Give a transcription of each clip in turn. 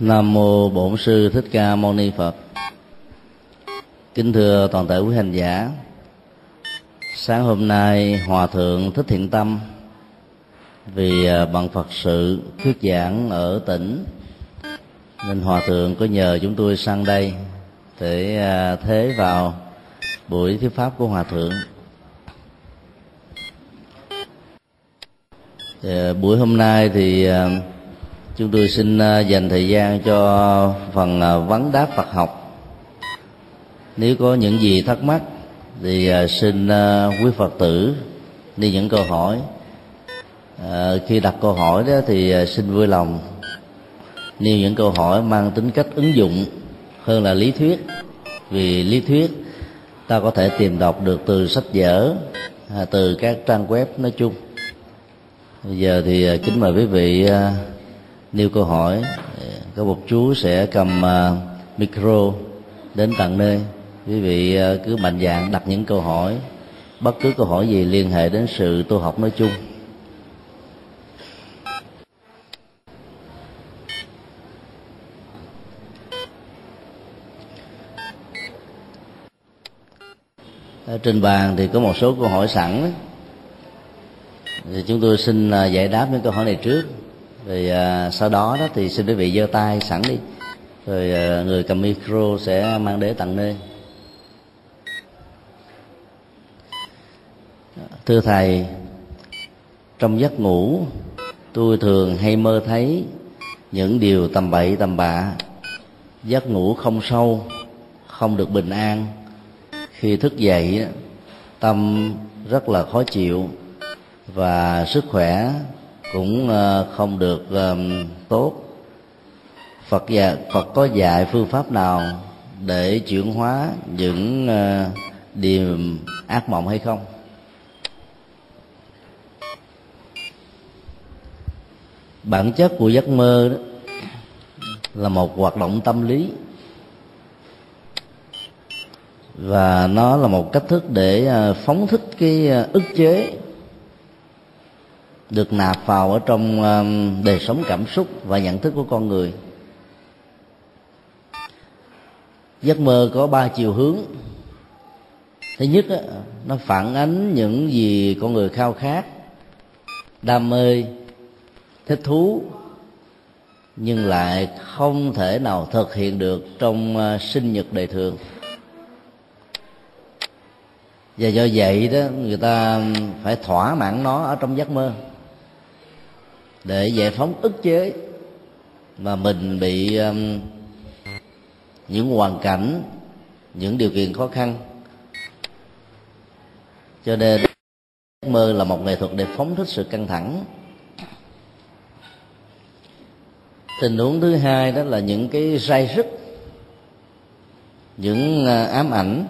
Nam mô Bổn sư Thích Ca Mâu Ni Phật. Kính thưa toàn thể quý hành giả. Sáng hôm nay Hòa thượng Thích Thiện Tâm vì à, bằng Phật sự thuyết giảng ở tỉnh, nên Hòa thượng có nhờ chúng tôi sang đây để à, thế vào buổi thuyết pháp của Hòa thượng. À, buổi hôm nay thì chúng tôi xin à, dành thời gian cho phần à, vấn đáp Phật học. Nếu có những gì thắc mắc thì à, xin quý Phật tử đi những câu hỏi. Khi đặt câu hỏi đó thì xin vui lòng. Nêu những câu hỏi mang tính cách ứng dụng hơn là lý thuyết, vì lý thuyết ta có thể tìm đọc được từ sách vở từ các trang web nói chung. Bây giờ thì kính mời quý vị nêu câu hỏi ờ, có một chú sẽ cầm ờ, micro đến tận nơi. Quý vị ờ, cứ mạnh dạn đặt những câu hỏi, bất cứ câu hỏi gì liên hệ đến sự tu học nói chung. Ở trên bàn thì có một số câu hỏi sẵn. Thì chúng tôi xin giải đáp những câu hỏi này trước rồi à, sau đó đó thì xin quý vị giơ tay sẵn đi. Rồi à, người cầm micro sẽ mang đến tặng nơi. Thưa thầy trong giấc ngủ tôi thường hay mơ thấy những điều tầm bậy tầm bạ. Giấc ngủ không sâu không được bình an. Khi thức dậy tâm rất là khó chịu và sức khỏe cũng ờ, không được ờ, tốt. Phật và phật có dạy phương pháp nào để chuyển hóa những ờ, điềm ác mộng hay không? Bản chất của giấc mơ đó là một hoạt động tâm lý. Và nó là một cách thức để phóng thích cái ức chế được nạp vào ở trong um, đời sống cảm xúc và nhận thức của con người. Giấc mơ có ba chiều hướng. Thứ nhất nó phản ánh những gì con người khao khát, đam mê, thích thú, nhưng lại không thể nào thực hiện được trong uh, sinh nhật đời thường. Và do vậy đó, người ta um, phải thỏa mãn nó ở trong giấc mơ để giải phóng ức chế mà mình bị um, những hoàn cảnh những điều kiện khó khăn. Cho nên mơ là một nghệ thuật để phóng thích sự căng thẳng. Tình huống thứ hai đó là những cái say sức, những à, ám ảnh.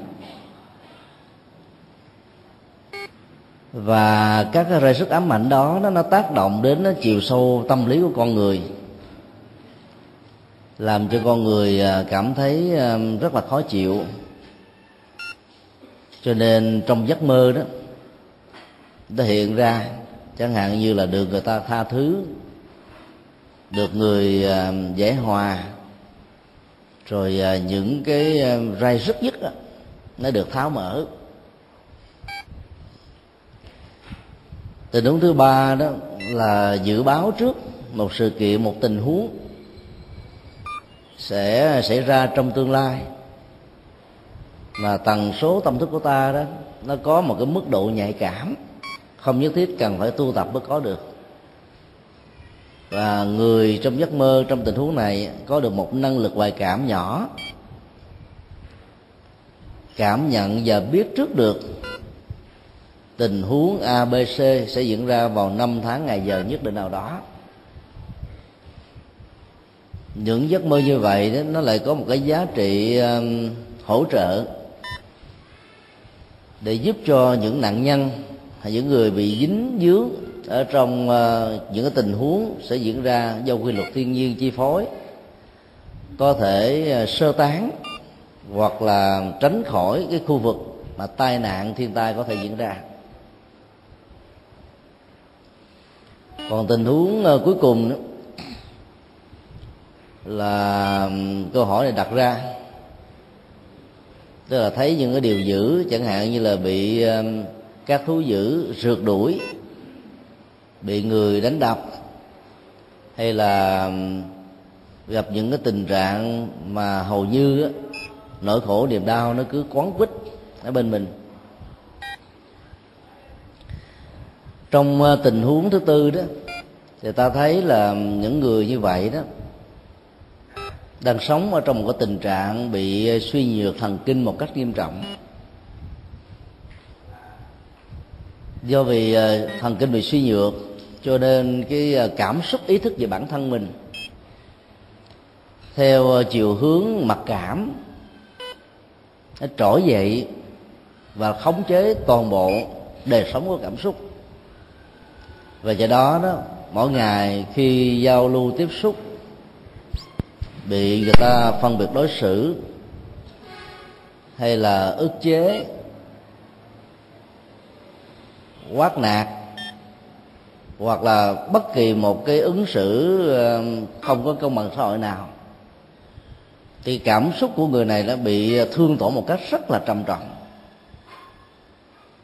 Và các cái rơi sức ám ảnh đó nó, nó tác động đến nó chiều sâu tâm lý của con người. Làm cho con người à, cảm thấy à, rất là khó chịu. Cho nên trong giấc mơ đó nó hiện ra chẳng hạn như là được người ta tha thứ được người à, dễ hòa. Rồi những cái rai rứt nhất đó, nó được tháo mở. Tình huống thứ ba đó là dự báo trước một sự kiện, một tình huống sẽ xảy ra trong tương lai. Mà tần số tâm thức của ta đó, nó có một cái mức độ nhạy cảm, không nhất thiết cần phải tu tập mới có được. Và người trong giấc mơ trong tình huống này có được một năng lực ngoại cảm nhỏ. Cảm nhận và biết trước được tình huống abc sẽ diễn ra vào năm tháng ngày giờ nhất định nào đó. Những giấc mơ như vậy đó, nó lại có một cái giá trị um, hỗ trợ để giúp cho những nạn nhân hay những người bị dính dướng ở trong uh, những cái tình huống sẽ diễn ra do quy luật thiên nhiên chi phối. Có thể uh, sơ tán hoặc là tránh khỏi cái khu vực mà tai nạn thiên tai có thể diễn ra. Còn tình huống ờ, cuối cùng đó, là câu hỏi này đặt ra. Tức là thấy những cái điều dữ chẳng hạn như là bị các thú dữ rượt đuổi bị người đánh đập hay là gặp những cái tình trạng mà hầu như nỗi khổ niềm đau nó cứ quấn quýt ở bên mình. Trong ờ, tình huống thứ tư đó, thì ta thấy là những người như vậy đó, đang sống ở trong một cái tình trạng bị ờ, suy nhược thần kinh một cách nghiêm trọng. Do vì ờ, thần kinh bị suy nhược, cho nên cái cảm xúc, ý thức về bản thân mình theo chiều hướng mặc cảm, nó trỗi dậy và khống chế toàn bộ đời sống của cảm xúc và do đó đó, mỗi ngày khi giao lưu tiếp xúc, bị người ta phân biệt đối xử hay là ức chế, quát nạt, hoặc là bất kỳ một cái ứng xử ờ, không có công bằng xã hội nào, thì cảm xúc của người này đã bị thương tổn một cách rất là trầm trọng.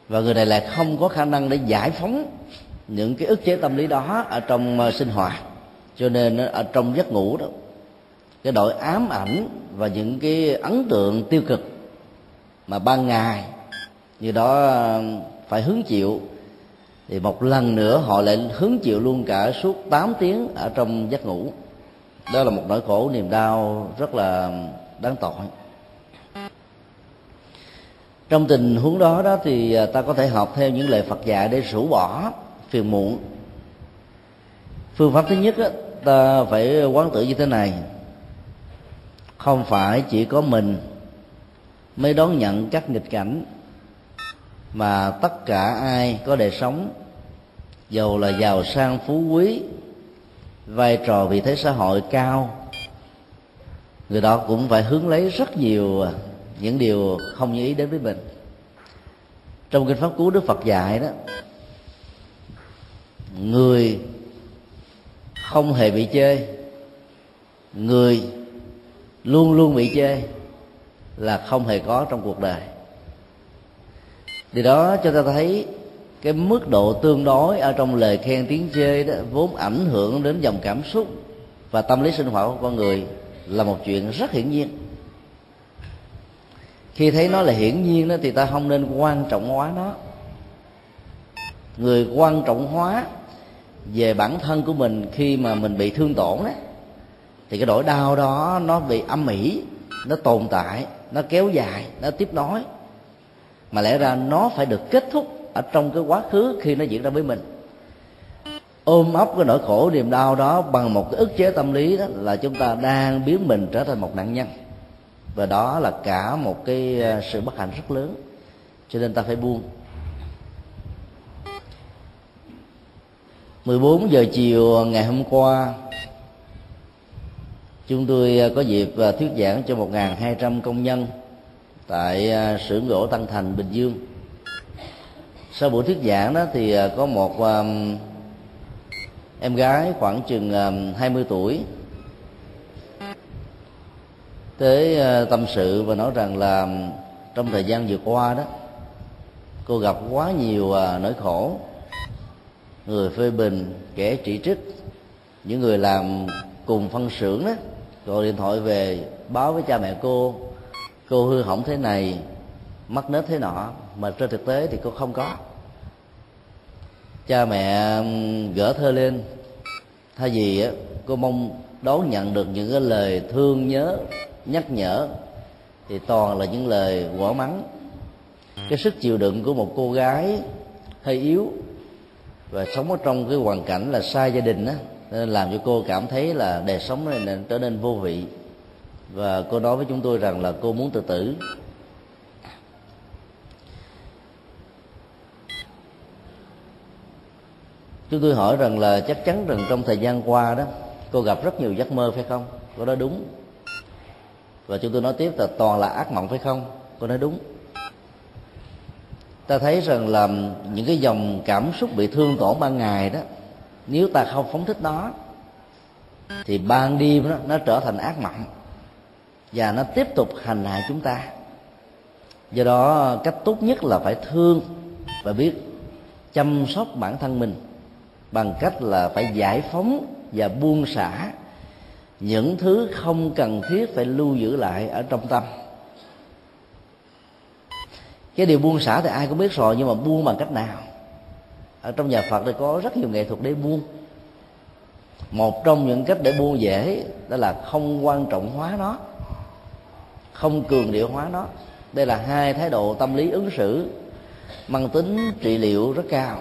Và người này lại không có khả năng để giải phóng những cái ức chế tâm lý đó ở trong ờ, sinh hoạt. Cho nên ở trong giấc ngủ đó. Cái đội ám ảnh và những cái ấn tượng tiêu cực mà ban ngày, như đó ờ, phải hứng chịu. Thì một lần nữa họ lại hứng chịu luôn cả suốt 8 tiếng ở trong giấc ngủ. Đó là một nỗi khổ niềm đau rất là đáng tội. Trong tình huống đó đó thì ờ, ta có thể học theo những lời Phật dạy để rũ bỏ phiền muộn. Phương pháp thứ nhất đó, ta phải quán tự như thế này. Không phải chỉ có mình mới đón nhận các nghịch cảnh mà tất cả ai có đời sống dầu là giàu sang phú quý vai trò vị thế xã hội cao người đó cũng phải hướng lấy rất nhiều những điều không như ý đến với mình. Trong kinh pháp cú đức phật dạy đó người không hề bị chê. Người luôn luôn bị chê là không hề có trong cuộc đời. Điều đó cho ta thấy cái mức độ tương đối ở trong lời khen tiếng chê đó vốn ảnh hưởng đến dòng cảm xúc và tâm lý sinh hoạt của con người là một chuyện rất hiển nhiên. Khi thấy nó là hiển nhiên đó thì ta không nên quan trọng hóa nó. Người quan trọng hóa về bản thân của mình khi mà mình bị thương tổn đó thì cái nỗi đau đó nó bị âm ỉ, nó tồn tại, nó kéo dài, nó tiếp nối. Mà lẽ ra nó phải được kết thúc ở trong cái quá khứ khi nó diễn ra với mình. Ôm ấp cái nỗi khổ, niềm đau đó bằng một cái ức chế tâm lý đó là chúng ta đang biến mình trở thành một nạn nhân. Và đó là cả một cái ờ, sự bất hạnh rất lớn. Cho nên ta phải buông. 14 giờ chiều ngày hôm qua, chúng tôi à, có dịp à, thuyết giảng cho 1.200 công nhân tại à, xưởng gỗ Tân Thành, Bình Dương. Sau buổi thuyết giảng đó thì có một em gái khoảng chừng 20 tuổi tới tâm sự và nói rằng là trong thời gian vừa qua đó, cô gặp quá nhiều nỗi khổ người phê bình, kẻ chỉ trích, những người làm cùng phân xưởng đó, gọi điện thoại về báo với cha mẹ cô cô hư hỏng thế này, mắc nết thế nọ, mà trên thực tế thì cô không có. Cha mẹ gỡ thơ lên, thay vì á, cô mong đón nhận được những cái lời thương nhớ, nhắc nhở, thì toàn là những lời quả mắng. Cái sức chịu đựng của một cô gái hơi yếu và sống ở trong cái hoàn cảnh là xa gia đình đó nên làm cho cô cảm thấy là đời sống này trở nên vô vị. Và cô nói với chúng tôi rằng là cô muốn tự tử. Chúng tôi hỏi rằng là chắc chắn rằng trong thời gian qua đó, cô gặp rất nhiều giấc mơ phải không? Cô nói đúng. Và chúng tôi nói tiếp là toàn là ác mộng phải không? Cô nói đúng ta thấy rằng là những cái dòng cảm xúc bị thương tổn ban ngày đó nếu ta không phóng thích nó thì ban đêm đó, nó trở thành ác mộng và nó tiếp tục hành hạ chúng ta. Do đó cách tốt nhất là phải thương và biết chăm sóc bản thân mình bằng cách là phải giải phóng và buông xả những thứ không cần thiết phải lưu giữ lại ở trong tâm cái điều buông xả thì ai cũng biết rồi, nhưng mà buông bằng cách nào? Ở trong nhà phật thì có rất nhiều nghệ thuật để buông. Một trong những cách để buông dễ đó là không quan trọng hóa nó, không cường điệu hóa nó. Đây là hai thái độ tâm lý ứng xử, mang tính trị liệu rất cao.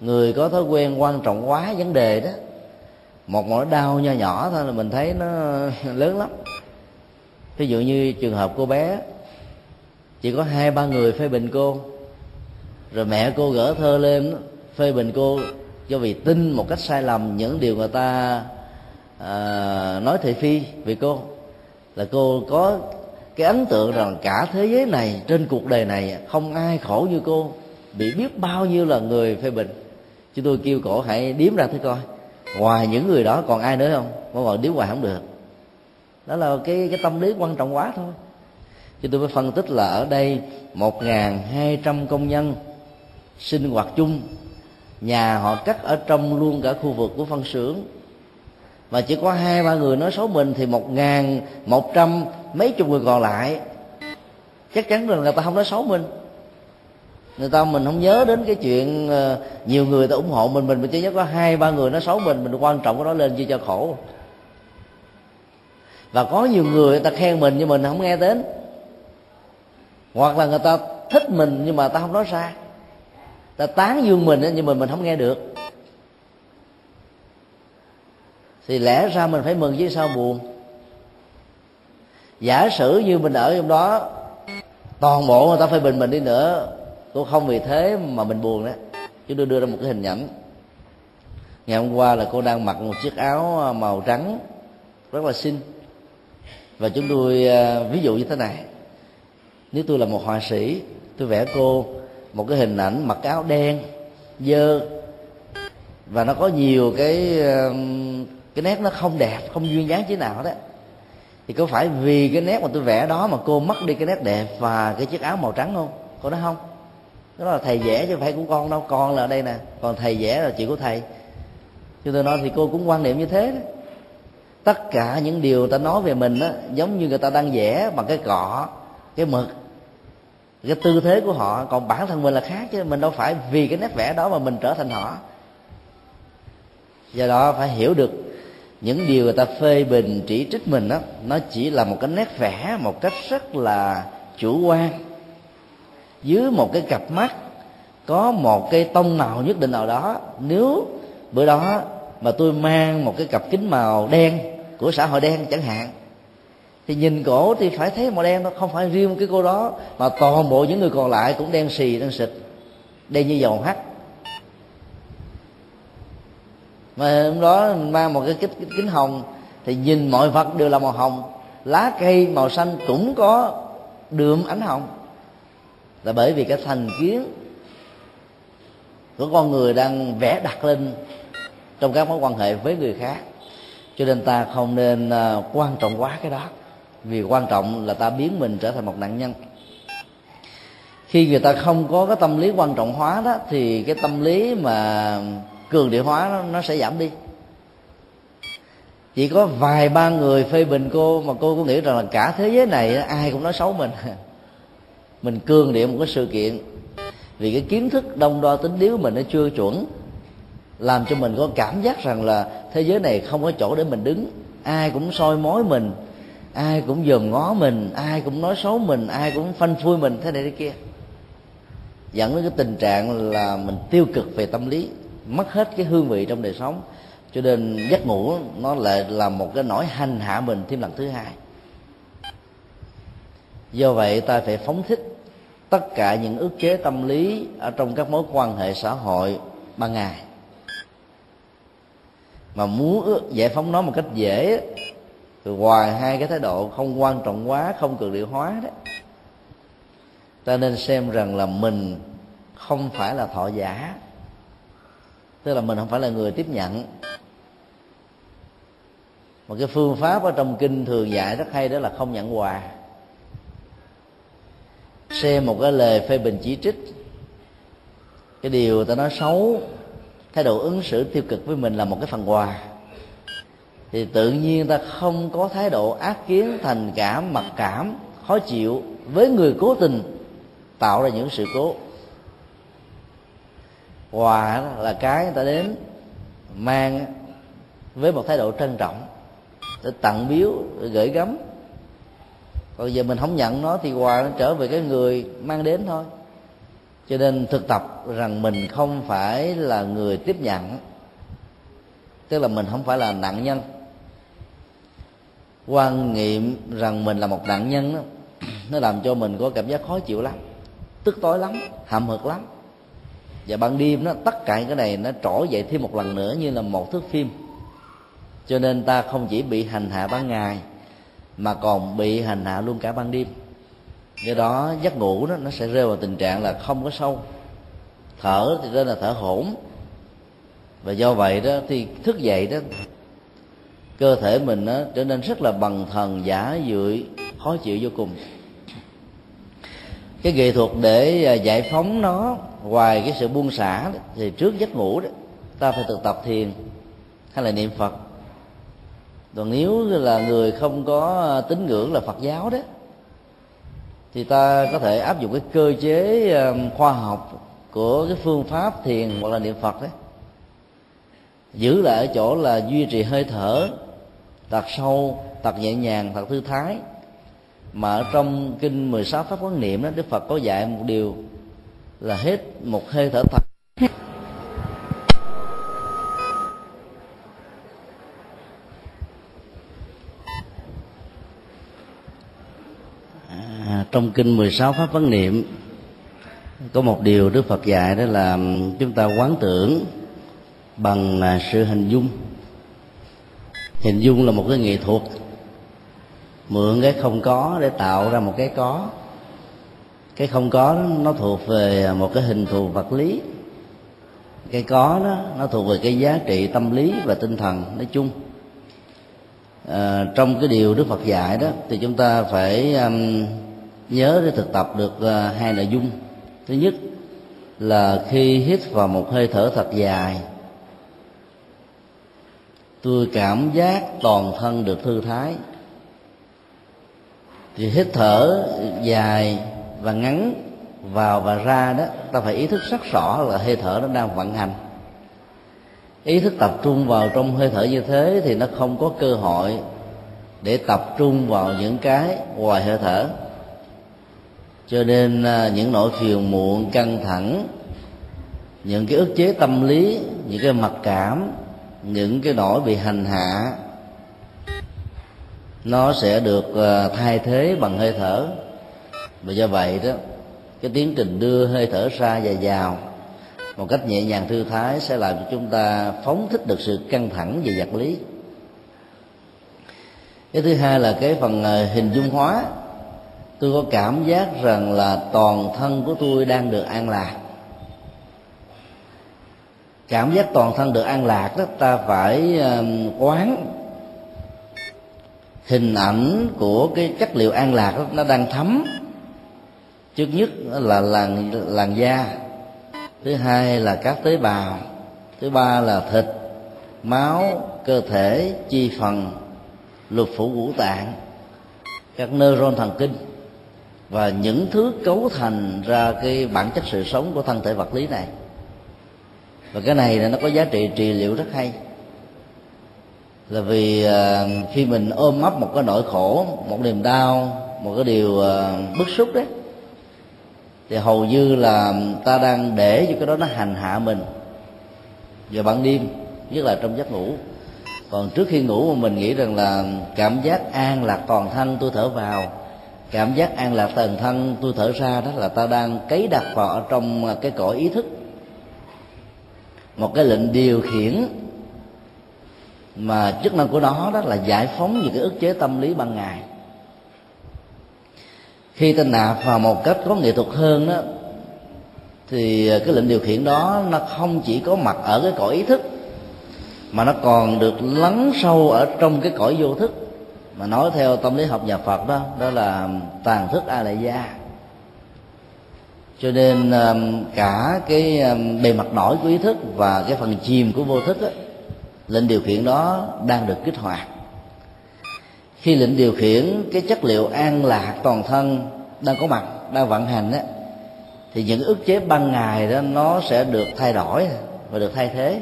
Người có thói quen quan trọng quá vấn đề đó, một nỗi đau nho nhỏ thôi là mình thấy nó lớn lắm. Ví dụ như trường hợp cô bé chỉ có hai ba người phê bình cô. Rồi mẹ cô gỡ thơ lên phê bình cô do vì tin một cách sai lầm những điều người ta à, nói thị phi về cô. Là cô có cái ấn tượng rằng cả thế giới này trên cuộc đời này không ai khổ như cô bị biết bao nhiêu là người phê bình. Chúng tôi kêu cổ hãy điếm ra thế coi ngoài những người đó còn ai nữa không? Có còn điếm hoài không được. Đó là cái cái tâm lý quan trọng quá thôi chứ tôi mới phân tích là ở đây một hai trăm công nhân sinh hoạt chung. Nhà họ cắt ở trong luôn cả khu vực của phân xưởng. Mà chỉ có hai, ba người nói xấu mình thì một ngàn một trăm mấy chục người còn lại. Chắc chắn là người ta không nói xấu mình. Người ta mình không nhớ đến cái chuyện ờ, nhiều người ta ủng hộ mình mình chỉ nhớ có hai, ba người nói xấu mình mình quan trọng cái đó lên chi cho khổ. Và có nhiều người người ta khen mình nhưng mình không nghe đến hoặc là người ta thích mình nhưng mà ta không nói ra. Ta tán dương mình nhưng mà mình không nghe được. Thì lẽ ra mình phải mừng chứ sao buồn? Giả sử như mình ở trong đó, toàn bộ người ta phê bình mình đi nữa, cũng không vì thế mà mình buồn đó chúng tôi đưa ra một cái hình ảnh. Ngày hôm qua là cô đang mặc một chiếc áo à, màu trắng, rất là xinh. Và chúng tôi à, ví dụ như thế này nếu tôi là một họa sĩ, tôi vẽ cô một cái hình ảnh mặc áo đen, dơ, và nó có nhiều cái cái nét nó không đẹp, không duyên dáng chứ nào đó thì có phải vì cái nét mà tôi vẽ đó mà cô mất đi cái nét đẹp và cái chiếc áo màu trắng không? Cô nói không. Đó là thầy vẽ chứ không phải của con đâu, con là ở đây nè. Còn thầy vẽ là chuyện của thầy. Cho tôi nói thì cô cũng quan niệm như thế đó. Tất cả những điều ta nói về mình á, giống như người ta đang vẽ bằng cái cọ, cái mực cái tư thế của họ, còn bản thân mình là khác chứ. Mình đâu phải vì cái nét vẽ đó mà mình trở thành họ. Do đó phải hiểu được những điều người ta phê bình, chỉ trích mình đó nó chỉ là một cái nét vẽ một cách rất là chủ quan. Dưới một cái cặp mắt, có một cái tông màu nhất định nào đó. Nếu bữa đó mà tôi mang một cái cặp kính màu đen của xã hội đen chẳng hạn thì nhìn cổ thì phải thấy màu đen thôi không phải riêng cái cô đó mà toàn bộ những người còn lại cũng đen xì đen xịt đen như dầu hắt. Mà hôm đó mình mang một cái kính, kính, kính hồng thì nhìn mọi vật đều là màu hồng lá cây màu xanh cũng có đượm ánh hồng. Là bởi vì cái thành kiến của con người đang vẽ đặt lên trong các mối quan hệ với người khác cho nên ta không nên à, quan trọng quá cái đó vì quan trọng là ta biến mình trở thành một nạn nhân. Khi người ta không có cái tâm lý quan trọng hóa đó thì cái tâm lý mà cường địa hóa nó, nó sẽ giảm đi. Chỉ có vài ba người phê bình cô mà cô cũng nghĩ rằng là cả thế giới này ai cũng nói xấu mình. Mình cường địa một cái sự kiện. Vì cái kiến thức đông đo tính điếu mình nó chưa chuẩn làm cho mình có cảm giác rằng là thế giới này không có chỗ để mình đứng. Ai cũng soi mói mình ai cũng dòm ngó mình, ai cũng nói xấu mình, ai cũng phanh phui mình, thế này thế kia. Dẫn đến cái tình trạng là mình tiêu cực về tâm lý, mất hết cái hương vị trong đời sống. Cho nên giấc ngủ nó lại là một cái nỗi hành hạ mình thêm lần thứ hai. Do vậy ta phải phóng thích tất cả những ước chế tâm lý ở trong các mối quan hệ xã hội ban ngày. Mà muốn giải phóng nó một cách dễ rồi ngoài hai cái thái độ không quan trọng quá, không cường điệu hóa đó, ta nên xem rằng là mình không phải là thọ giả. Tức là mình không phải là người tiếp nhận. Một cái phương pháp ở trong kinh thường dạy rất hay đó là không nhận quà. Xem một cái lời phê bình chỉ trích. Cái điều ta nói xấu, thái độ ứng xử tiêu cực với mình là một cái phần quà thì tự nhiên ta không có thái độ ác kiến, thành cảm, mặc cảm, khó chịu với người cố tình tạo ra những sự cố. Quà là cái người ta đến mang với một thái độ trân trọng, để tặng biếu, để gửi gắm. Còn giờ mình không nhận nó thì quà nó trở về cái người mang đến thôi. Cho nên thực tập rằng mình không phải là người tiếp nhận, tức là mình không phải là nạn nhân quan niệm rằng mình là một nạn nhân đó, nó làm cho mình có cảm giác khó chịu lắm, tức tối lắm, hậm hực lắm. Và ban đêm nó tất cả cái này nó trỗi dậy thêm một lần nữa như là một thước phim. Cho nên ta không chỉ bị hành hạ ban ngày, mà còn bị hành hạ luôn cả ban đêm. Do đó, giấc ngủ đó, nó sẽ rơi vào tình trạng là không có sâu. Thở thì đó là thở hổn. Và do vậy đó, thì thức dậy đó cơ thể mình nó trở nên rất là bằng thần giả dưỡi khó chịu vô cùng. Cái nghệ thuật để à, giải phóng nó ngoài cái sự buông xả đó, thì trước giấc ngủ đó ta phải thực tập thiền hay là niệm phật. Còn nếu là người không có à, tín ngưỡng là phật giáo đó thì ta có thể áp dụng cái cơ chế à, khoa học của cái phương pháp thiền hoặc là niệm phật đấy giữ lại ở chỗ là duy trì hơi thở thật sâu thật nhẹ nhàng thật thư thái. Mà ở trong kinh 16 pháp quán niệm đó Đức Phật có dạy một điều là hết một hơi thở thật. À, trong kinh 16 pháp quán niệm có một điều Đức Phật dạy đó là chúng ta quán tưởng bằng à, sự hình dung hình dung là một cái nghệ thuật. Mượn cái không có để tạo ra một cái có. Cái không có đó, nó thuộc về một cái hình thù vật lý. Cái có đó nó thuộc về cái giá trị tâm lý và tinh thần nói chung. À, trong cái điều đức phật dạy đó thì chúng ta phải um, nhớ để thực tập được uh, hai nội dung. Thứ nhất là khi hít vào một hơi thở thật dài tôi cảm giác toàn thân được thư thái. Thì hít thở dài và ngắn vào và ra đó, ta phải ý thức rất rõ là hơi thở nó đang vận hành. Ý thức tập trung vào trong hơi thở như thế thì nó không có cơ hội để tập trung vào những cái ngoài hơi thở. Cho nên à, những nỗi phiền muộn, căng thẳng, những cái ức chế tâm lý, những cái mặc cảm những cái nỗi bị hành hạ, nó sẽ được ờ, thay thế bằng hơi thở. Và do vậy đó, cái tiến trình đưa hơi thở ra và vào một cách nhẹ nhàng thư thái sẽ làm cho chúng ta phóng thích được sự căng thẳng về vật lý. Cái thứ hai là cái phần ờ, hình dung hóa. Tôi có cảm giác rằng là toàn thân của tôi đang được an lạc cảm giác toàn thân được an lạc đó ta phải quán hình ảnh của cái chất liệu an lạc đó, nó đang thấm. Trước nhất là làn làn da thứ hai là các tế bào thứ ba là thịt máu cơ thể chi phần lục phủ ngũ tạng các neuron thần kinh và những thứ cấu thành ra cái bản chất sự sống của thân thể vật lý này và cái này là nó có giá trị trị liệu rất hay. Là vì à, khi mình ôm ấp một cái nỗi khổ, một niềm đau, một cái điều à, bức xúc đấy, thì hầu như là ta đang để cho cái đó nó hành hạ mình. Vào ban đêm, nhất là trong giấc ngủ. Còn trước khi ngủ mà mình nghĩ rằng là cảm giác an lạc toàn thân tôi thở vào, cảm giác an lạc toàn thân tôi thở ra đó là ta đang cấy đặt vào ở trong à, cái cõi ý thức một cái lệnh điều khiển mà chức năng của nó đó là giải phóng những cái ức chế tâm lý ban ngày. Khi ta nạp vào một cách có nghệ thuật hơn đó, thì cái lệnh điều khiển đó nó không chỉ có mặt ở cái cõi ý thức, mà nó còn được lắng sâu ở trong cái cõi vô thức. Mà nói theo tâm lý học nhà Phật đó đó là tàn thức a la gia cho nên um, cả cái um, bề mặt nổi của ý thức và cái phần chìm của vô thức ấy, lệnh điều khiển đó đang được kích hoạt. Khi lệnh điều khiển cái chất liệu an lạc toàn thân đang có mặt đang vận hành ấy, thì những ức chế ban ngày đó nó sẽ được thay đổi và được thay thế.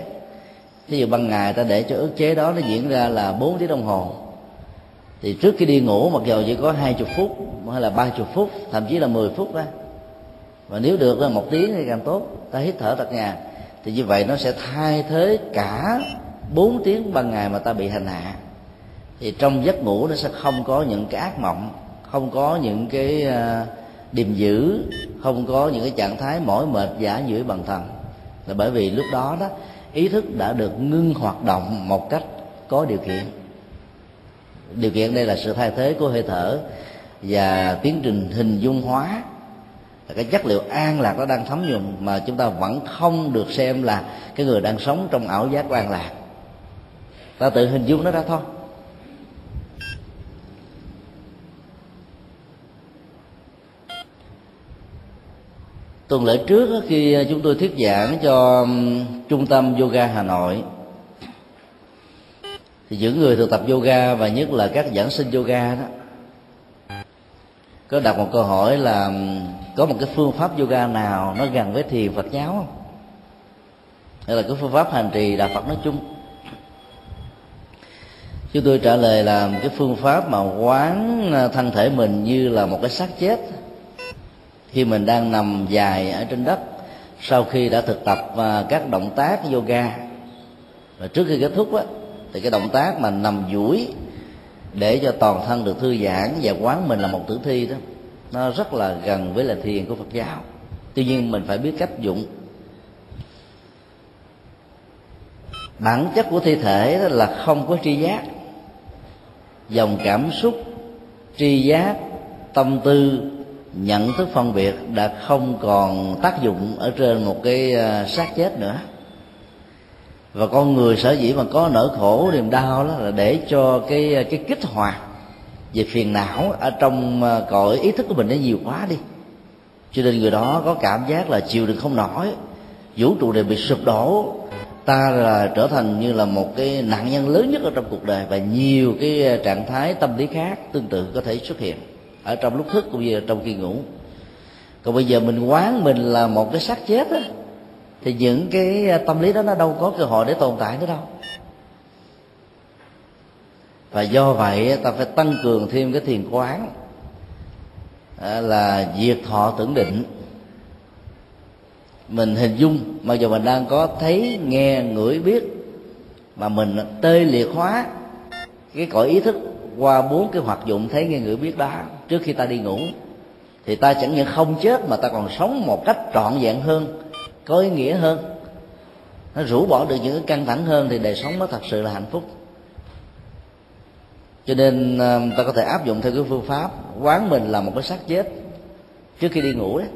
Thí dụ ban ngày ta để cho ức chế đó nó diễn ra là 4 tiếng đồng hồ thì trước khi đi ngủ mặc dù chỉ có hai chục phút hay là ba chục phút thậm chí là 10 phút đó và nếu được là một tiếng thì càng tốt. Ta hít thở thật nhà thì như vậy nó sẽ thay thế cả bốn tiếng ban ngày mà ta bị hành hạ. Thì trong giấc ngủ nó sẽ không có những cái ác mộng không có những cái uh, điềm dữ không có những cái trạng thái mỏi mệt giả dưỡi bằng thần. Là bởi vì lúc đó đó ý thức đã được ngưng hoạt động một cách có điều kiện. Điều kiện đây là sự thay thế của hơi thở và tiến trình hình dung hóa là cái chất liệu an lạc nó đang thấm nhuần mà chúng ta vẫn không được xem là cái người đang sống trong ảo giác an lạc. Ta tự hình dung nó ra thôi. Tuần lễ trước khi chúng tôi thuyết giảng cho trung tâm yoga hà nội, thì những người thực tập yoga và nhất là các giảng sinh yoga đó, có đặt một câu hỏi là có một cái phương pháp yoga nào nó gần với thiền Phật giáo không? Hay là cái phương pháp hành trì đạo Phật nói chung? Chúng tôi trả lời là cái phương pháp mà quán à, thân thể mình như là một cái xác chết. Khi mình đang nằm dài ở trên đất sau khi đã thực tập à, các động tác yoga và trước khi kết thúc á, thì cái động tác mà nằm duỗi để cho toàn thân được thư giãn và quán mình là một tử thi đó nó rất là gần với là thiền của Phật giáo. Tuy nhiên mình phải biết cách dụng. Bản chất của thi thể đó là không có tri giác. Dòng cảm xúc, tri giác, tâm tư, nhận thức phân biệt đã không còn tác dụng ở trên một cái ờ, xác chết nữa. Và con người sở dĩ mà có nỗi khổ niềm đau đó là để cho cái ờ, cái kích hoạt về phiền não ở trong ờ, cõi ý thức của mình nó nhiều quá đi. Cho nên người đó có cảm giác là chịu đựng không nổi. Vũ trụ này bị sụp đổ. Ta là trở thành như là một cái nạn nhân lớn nhất ở trong cuộc đời và nhiều cái ờ, trạng thái tâm lý khác tương tự có thể xuất hiện ở trong lúc thức cũng như trong khi ngủ. Còn bây giờ mình quán mình là một cái xác chết á, thì những cái ờ, tâm lý đó nó đâu có cơ hội để tồn tại nữa đâu và do vậy, ta phải tăng cường thêm cái thiền quán à, là diệt thọ tưởng định. Mình hình dung, mặc dù mình đang có thấy, nghe, ngửi, biết, mà mình tê liệt hóa cái cõi ý thức qua bốn cái hoạt dụng thấy, nghe, ngửi, biết đó, trước khi ta đi ngủ, thì ta chẳng những không chết mà ta còn sống một cách trọn vẹn hơn, có ý nghĩa hơn. Nó rũ bỏ được những cái căng thẳng hơn thì đời sống nó thật sự là hạnh phúc cho nên ờ, ta có thể áp dụng theo cái phương pháp quán mình là một cái xác chết trước khi đi ngủ đấy.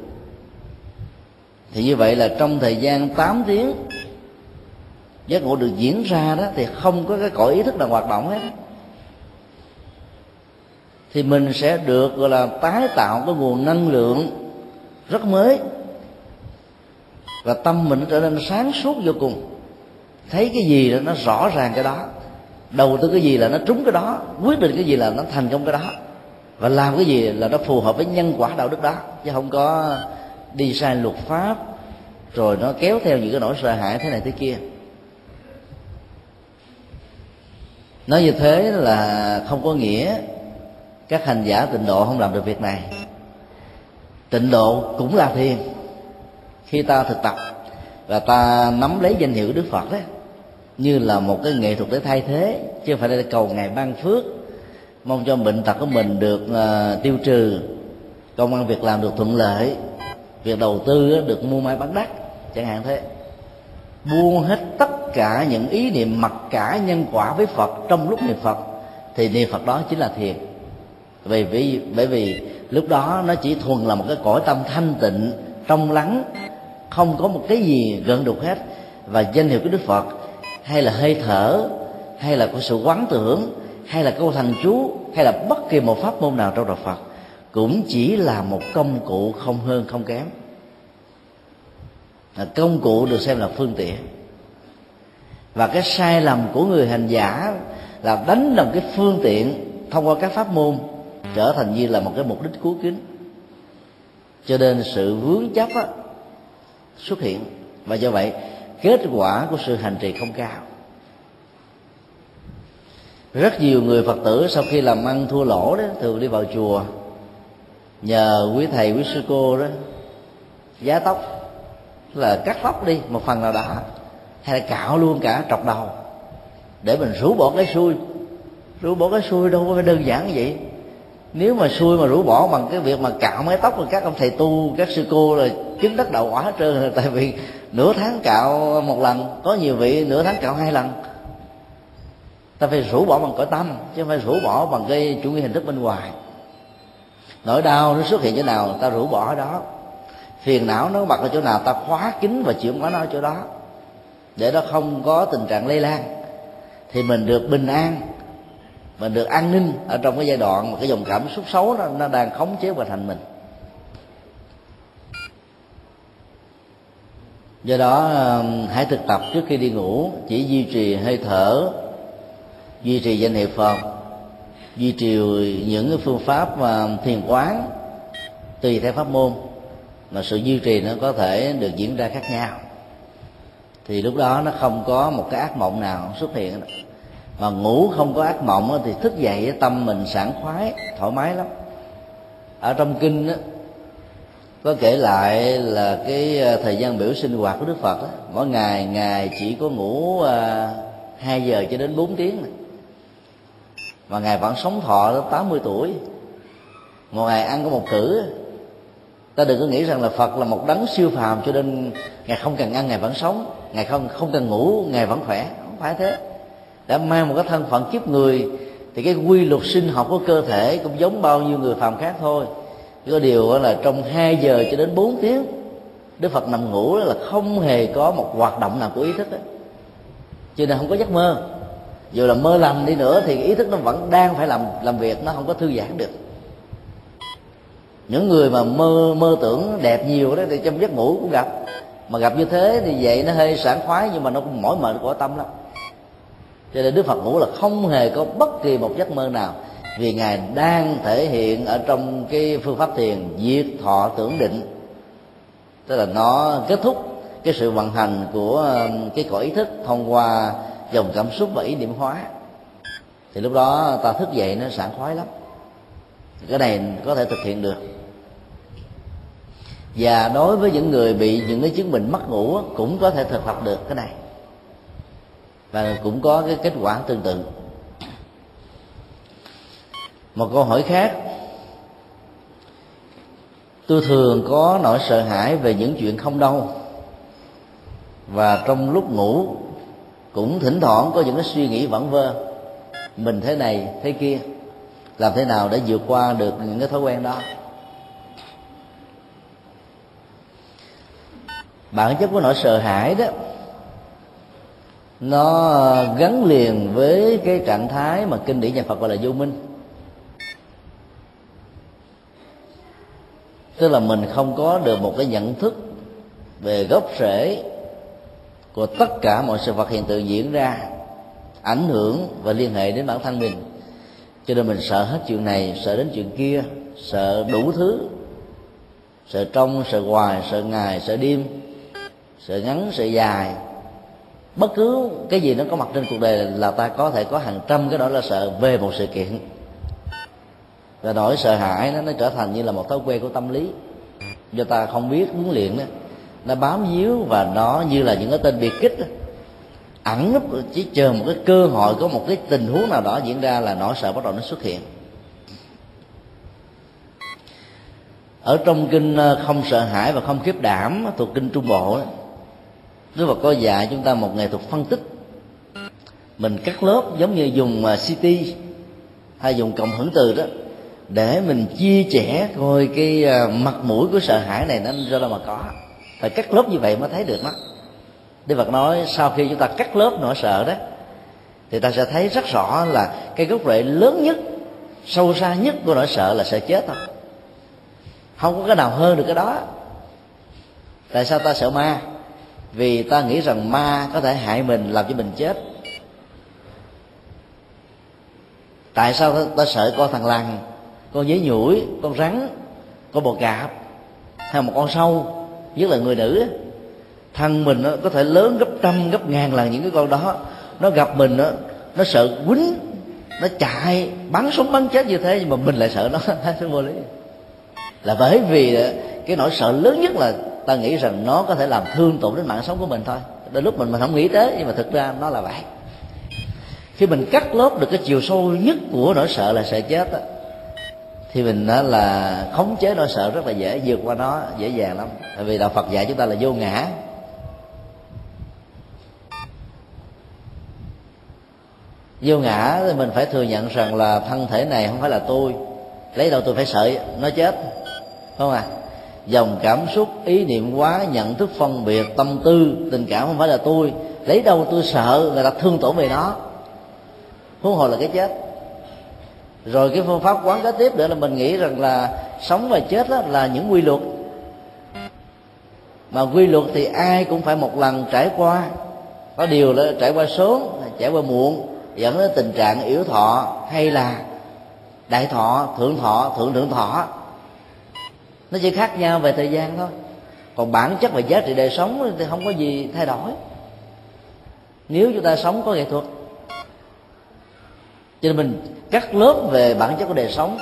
Thì như vậy là trong thời gian 8 tiếng giấc ngủ được diễn ra đó thì không có cái cõi ý thức nào hoạt động hết. Thì mình sẽ được, gọi là, tái tạo cái nguồn năng lượng rất mới và tâm mình trở nên sáng suốt vô cùng. Thấy cái gì đó nó rõ ràng cái đó đầu tư cái gì là nó trúng cái đó, quyết định cái gì là nó thành công cái đó, và làm cái gì là nó phù hợp với nhân quả đạo đức đó, chứ không có đi sai luật pháp, rồi nó kéo theo những cái nỗi sợ hãi thế này thế kia. Nói như thế là không có nghĩa các hành giả tịnh độ không làm được việc này. Tịnh độ cũng là thiền, khi ta thực tập và ta nắm lấy danh hiệu đức phật đấy như là một cái nghệ thuật để thay thế chứ không phải là cầu ngài ban phước. Mong cho bệnh tật của mình được uh, tiêu trừ công ăn việc làm được thuận lợi việc đầu tư được mua may bán đắt chẳng hạn thế. Buông hết tất cả những ý niệm mặc cả nhân quả với phật trong lúc niệm phật thì niệm phật đó chính là thiền. Vì vì bởi vì lúc đó nó chỉ thuần là một cái cõi tâm thanh tịnh trong lắng không có một cái gì gần đục hết. Và danh hiệu của đức phật hay là hơi thở hay là của sự quán tưởng hay là câu thần chú hay là bất kỳ một pháp môn nào trong đạo phật cũng chỉ là một công cụ không hơn không kém. Là công cụ được xem là phương tiện. Và cái sai lầm của người hành giả là đánh đồng cái phương tiện thông qua các pháp môn trở thành như là một cái mục đích cuối kính. Cho nên sự vướng chấp á, xuất hiện. Và do vậy kết quả của sự hành trì không cao. Rất nhiều người phật tử sau khi làm ăn thua lỗ đó, thường đi vào chùa nhờ quý thầy, quý sư cô đó giá tóc, là cắt tóc đi, một phần nào đó hay là cạo luôn cả trọc đầu, để mình rũ bỏ cái xui. Rũ bỏ cái xui đâu có đơn giản như vậy. Nếu mà xui mà rũ bỏ bằng cái việc mà cạo mái tóc của các ông thầy tu, các sư cô là chứng đất đầu quả hết trơn tại vì nửa tháng cạo một lần có nhiều vị nửa tháng cạo hai lần. Ta phải rũ bỏ bằng cõi tâm chứ không phải rũ bỏ bằng cái chủ nghĩa hình thức bên ngoài. Nỗi đau nó xuất hiện chỗ nào ta rũ bỏ ở đó. Phiền não nó bật ở chỗ nào ta khóa kín và chuyển hóa nó ở chỗ đó. Để nó không có tình trạng lây lan. Thì mình được bình an mình được an ninh ở trong cái giai đoạn mà cái dòng cảm xúc xấu đó, nó đang khống chế và thành mình. Do đó um, hãy thực tập trước khi đi ngủ chỉ duy trì hơi thở duy trì danh hiệu phật duy trì những cái phương pháp mà thiền quán tùy theo pháp môn. Mà sự duy trì nó có thể được diễn ra khác nhau. Thì lúc đó nó không có một cái ác mộng nào xuất hiện. Mà ngủ không có ác mộng thì thức dậy tâm mình sảng khoái thoải mái lắm. Ở trong kinh đó, có kể lại là cái ờ, thời gian biểu sinh hoạt của đức phật đó, mỗi ngày ngài chỉ có ngủ ờ, à, 2 giờ cho đến 4 tiếng này. mà ngài vẫn sống thọ đến 80 tuổi. Một ngày ăn có một cử ta đừng có nghĩ rằng là phật là một đấng siêu phàm cho nên ngài không cần ăn ngài vẫn sống. Ngài không không cần ngủ ngài vẫn khỏe. Không phải thế. Đã mang một cái thân phận kiếp người thì cái quy luật sinh học của cơ thể cũng giống bao nhiêu người phàm khác thôi chỉ có điều là trong 2 giờ cho đến 4 tiếng, Đức Phật nằm ngủ là không hề có một hoạt động nào của ý thức đó. cho nên không có giấc mơ. Dù là mơ lầm đi nữa thì ý thức nó vẫn đang phải làm làm việc, nó không có thư giãn được. Những người mà mơ mơ tưởng đẹp nhiều đó, thì trong giấc ngủ cũng gặp. Mà gặp như thế thì vậy nó hơi sảng khoái, nhưng mà nó cũng mỏi mệt của tâm lắm. Cho nên đức phật ngủ là không hề có bất kỳ một giấc mơ nào vì ngài đang thể hiện ở trong cái phương pháp thiền diệt thọ tưởng định. Tức là nó kết thúc cái sự vận hành của um, cái cõi ý thức thông qua dòng cảm xúc và ý niệm hóa. Thì lúc đó ta thức dậy nó sảng khoái lắm. Cái này có thể thực hiện được. Và đối với những người bị những cái chứng bệnh mất ngủ cũng có thể thực tập được cái này. Và cũng có cái kết quả tương tự một câu hỏi khác. Tôi thường có nỗi sợ hãi về những chuyện không đâu. Và trong lúc ngủ, cũng thỉnh thoảng có những cái suy nghĩ vẩn vơ. Mình thế này, thế kia. Làm thế nào để vượt qua được những cái thói quen đó? Bản chất của nỗi sợ hãi đó, nó gắn liền với cái trạng thái mà kinh điển nhà Phật gọi là vô minh. Tức là mình không có được một cái nhận thức về gốc rễ của tất cả mọi sự vật hiện tượng diễn ra, ảnh hưởng và liên hệ đến bản thân mình. Cho nên mình sợ hết chuyện này, sợ đến chuyện kia, sợ đủ thứ, sợ trong, sợ ngoài, sợ ngày, sợ đêm, sợ ngắn, sợ dài. Bất cứ cái gì nó có mặt trên cuộc đời là ta có thể có hàng trăm cái đó là sợ về một sự kiện và nỗi sợ hãi nó nó trở thành như là một thói quen của tâm lý. Do ta không biết huấn luyện đó nó bám víu và nó như là những cái tên biệt kích đó. ẩn núp chỉ chờ một cái cơ hội có một cái tình huống nào đó diễn ra là nỗi sợ bắt đầu nó xuất hiện. Ở trong kinh ờ, không sợ hãi và không khiếp đảm thuộc kinh trung bộ đó, Đức Phật có dạy chúng ta một nghệ thuật phân tích. Mình cắt lớp giống như dùng ờ, city CT hay dùng cộng hưởng từ đó để mình chia sẻ coi cái à, mặt mũi của sợ hãi này nó ra đâu mà có. Phải cắt lớp như vậy mới thấy được nó Đức Phật nói sau khi chúng ta cắt lớp nỗi sợ đó thì ta sẽ thấy rất rõ là cái gốc rễ lớn nhất sâu xa nhất của nỗi sợ là sợ chết thôi. Không có cái nào hơn được cái đó. Tại sao ta sợ ma? Vì ta nghĩ rằng ma có thể hại mình làm cho mình chết. Tại sao ta, ta sợ con thằng lằn? Con dế nhủi con rắn con bò cạp hay một con sâu nhất là người nữ thân mình nó có thể lớn gấp trăm gấp ngàn lần những cái con đó. Nó gặp mình nó nó sợ quýnh nó chạy bắn súng bắn chết như thế nhưng mà mình lại sợ nó. Nó vô lý. Là bởi vì cái nỗi sợ lớn nhất là ta nghĩ rằng nó có thể làm thương tổn đến mạng sống của mình thôi. Đôi lúc mình mình không nghĩ tới nhưng mà thực ra nó là vậy. Khi mình cắt lớp được cái chiều sâu nhất của nỗi sợ là sợ chết đó, thì mình đó là khống chế nỗi sợ rất là dễ, vượt qua nó dễ dàng lắm. Tại vì đạo phật dạy chúng ta là vô ngã. Vô ngã thì mình phải thừa nhận rằng là thân thể này không phải là tôi. Lấy đâu tôi phải sợ nó chết. Không à? Dòng cảm xúc, ý niệm quá nhận thức phân biệt, tâm tư, tình cảm không phải là tôi. Lấy đâu tôi sợ người ta thương tổn về nó? Huống hồ là cái chết rồi cái phương pháp quán kế tiếp nữa là mình nghĩ rằng là sống và chết đó là những quy luật. Mà quy luật thì ai cũng phải một lần trải qua. Có điều là trải qua sớm, trải qua muộn, dẫn đến tình trạng yếu thọ hay là đại thọ, thượng thọ, thượng thượng thọ. Nó chỉ khác nhau về thời gian thôi. Còn bản chất và giá trị đời sống thì không có gì thay đổi. Nếu chúng ta sống có nghệ thuật, cho nên mình cắt lớp về bản chất của đời sống.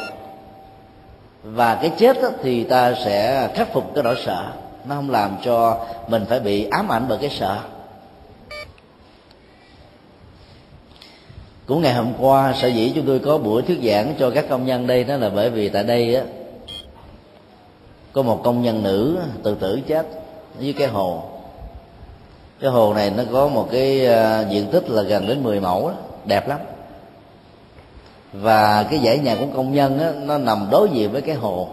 Và cái chết đó, thì ta sẽ khắc phục cái nỗi sợ. Nó không làm cho mình phải bị ám ảnh bởi cái sợ. Cũng ngày hôm qua sở dĩ chúng tôi có buổi thuyết giảng cho các công nhân đây đó là bởi vì tại đây á có một công nhân nữ tự tử chết dưới cái hồ. Cái hồ này nó có một cái ờ, diện tích là gần đến 10 mẫu đó, đẹp lắm và cái dãy nhà của công nhân á, nó nằm đối diện với cái hồ.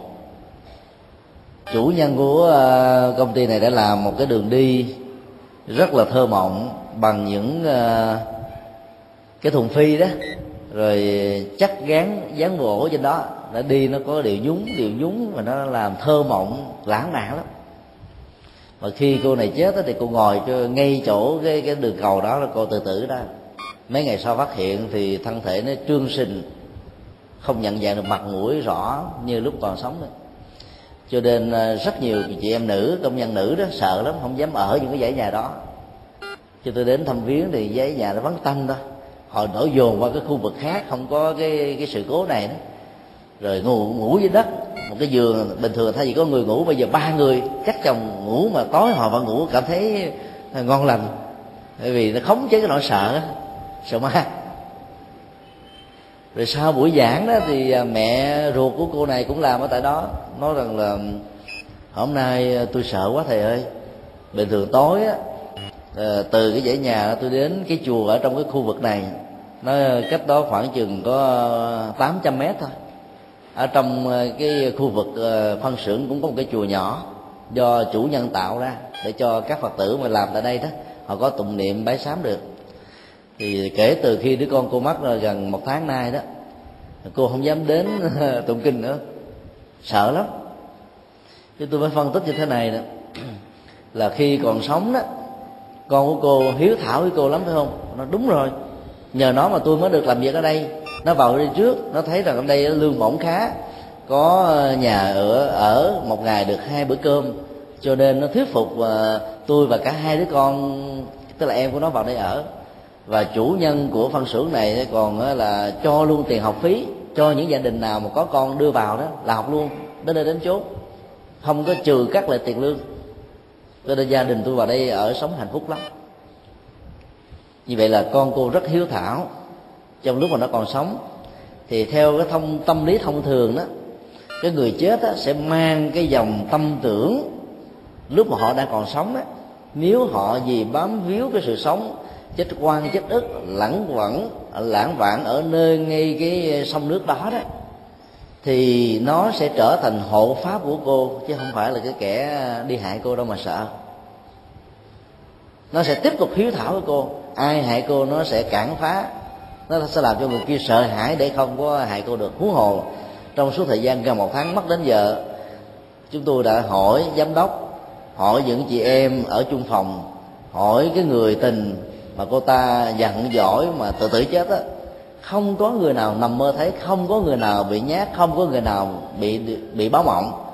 Chủ nhân của ờ, công ty này đã làm một cái đường đi rất là thơ mộng bằng những ờ, cái thùng phi đó. Rồi chắc gán dán gỗ trên đó. Đã đi nó có điều nhúng điều nhúng và nó làm thơ mộng lãng mạn lắm. Và khi cô này chết đó, thì cô ngồi cho ngay chỗ cái cái đường cầu đó là cô tự tử đó mấy ngày sau phát hiện thì thân thể nó trương sình không nhận dạng được mặt mũi rõ như lúc còn sống nữa. Cho nên à, rất nhiều chị em nữ, công nhân nữ đó sợ lắm, không dám ở những cái dãy nhà đó. Cho tôi đến thăm viếng thì dãy nhà nó vắng tanh thôi họ đổ dồn qua cái khu vực khác, không có cái cái sự cố này đó. Rồi ngủ ngủ dưới đất, một cái giường, bình thường thay vì có người ngủ, bây giờ ba người, chắc chồng ngủ mà tối họ vẫn ngủ cảm thấy ngon lành. Bởi vì nó khống chế cái nỗi sợ sợ ma rồi sau buổi giảng đó thì à, mẹ ruột của cô này cũng làm ở tại đó. Nói rằng là, hôm nay à, tôi sợ quá thầy ơi. Bình thường tối á à, từ cái dãy nhà tôi đến cái chùa ở trong cái khu vực này, nó cách đó khoảng chừng có 800 mét thôi. Ở trong cái khu vực phân xưởng cũng có một cái chùa nhỏ do chủ nhân tạo ra để cho các phật tử mà làm tại đây đó, họ có tụng niệm bái sám được thì kể từ khi đứa con cô mất rồi gần một tháng nay đó, cô không dám đến tụng kinh nữa. Sợ lắm. Chứ tôi mới phân tích như thế này đó là khi còn sống đó, con của cô hiếu thảo với cô lắm phải không? Nó đúng rồi. Nhờ nó mà tôi mới được làm việc ở đây. Nó vào đây trước, nó thấy rằng ở đây lương bổng khá. Có ờ, nhà ở ở một ngày được hai bữa cơm. Cho nên nó thuyết phục ờ, tôi và cả hai đứa con, tức là em của nó vào đây ở và chủ nhân của phân xưởng này còn là cho luôn tiền học phí cho những gia đình nào mà có con đưa vào đó là học luôn. Đến đây đến chốt không có trừ các lại tiền lương. Cho nên gia đình tôi vào đây ở sống hạnh phúc lắm. Như vậy là con cô rất hiếu thảo. Trong lúc mà nó còn sống thì theo cái thông tâm lý thông thường đó cái người chết đó, sẽ mang cái dòng tâm tưởng lúc mà họ đang còn sống đó nếu họ vì bám víu cái sự sống chết quan chết ức lãng quẩn, lãng vạn ở nơi ngay cái ờ, sông nước đó đó. Thì nó sẽ trở thành hộ pháp của cô, chứ không phải là cái kẻ ờ, đi hại cô đâu mà sợ. Nó sẽ tiếp tục hiếu thảo với cô. Ai hại cô nó sẽ cản phá. Nó sẽ làm cho người kia sợ hãi để không có hại cô được. Huống hồ, trong suốt thời gian gần một tháng mất đến giờ, chúng tôi đã hỏi giám đốc, hỏi những chị em ở chung phòng, hỏi cái người tình mà cô ta giận giỏi mà tự tử chết á. Không có người nào nằm mơ thấy, không có người nào bị nhát, không có người nào bị bị báo mộng.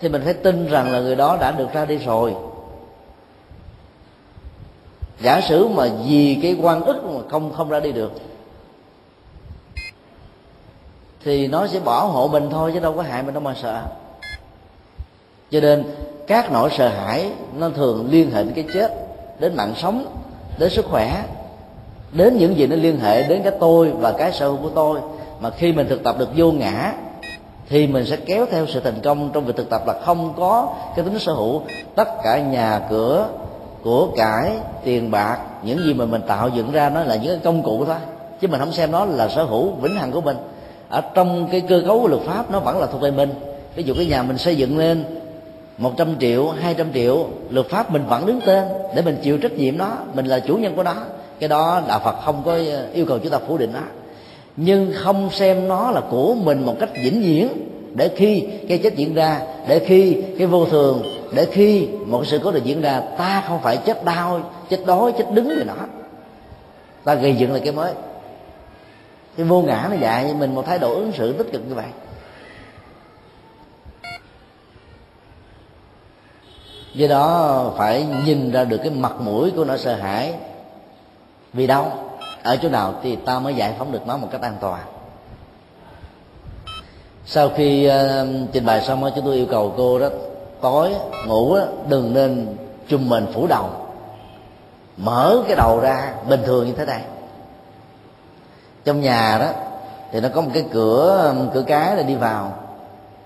Thì mình phải tin rằng là người đó đã được ra đi rồi. Giả sử mà vì cái quan ức mà không không ra đi được, thì nó sẽ bảo hộ mình thôi chứ đâu có hại mình đâu mà sợ. Cho nên các nỗi sợ hãi nó thường liên hệ đến cái chết, đến mạng sống đến sức khỏe. Đến những gì nó liên hệ đến cái tôi và cái sở hữu của tôi. Mà khi mình thực tập được vô ngã, thì mình sẽ kéo theo sự thành công trong việc thực tập là không có cái tính sở hữu. Tất cả nhà cửa, của cải, tiền bạc, những gì mà mình tạo dựng ra nó là những cái công cụ thôi. Chứ mình không xem nó là sở hữu vĩnh hằng của mình. Ở trong cái cơ cấu của luật pháp nó vẫn là thuộc về mình. Ví dụ cái nhà mình xây dựng lên 100 triệu, 200 triệu Luật pháp mình vẫn đứng tên Để mình chịu trách nhiệm đó Mình là chủ nhân của nó. Cái đó Đạo Phật không có ờ, yêu cầu chúng ta phủ định đó. Nhưng không xem nó là của mình một cách vĩnh viễn Để khi cái chết diễn ra Để khi cái vô thường Để khi một sự cố được diễn ra Ta không phải chết đau, chết đói, chết đứng gì nữa Ta gây dựng lại cái mới. Cái vô ngã nó dạy cho mình một thái độ ứng xử tích cực như vậy. Do đó phải nhìn ra được cái mặt mũi của nỗi sợ hãi. Vì đâu? Ở chỗ nào thì ta mới giải phóng được nó một cách an toàn. Sau khi uh, trình bày xong đó, chúng tôi yêu cầu cô đó tối ngủ đó, đừng nên chùm mình phủ đầu. Mở cái đầu ra bình thường như thế này. Trong nhà đó thì nó có một cái cửa cửa cái để đi vào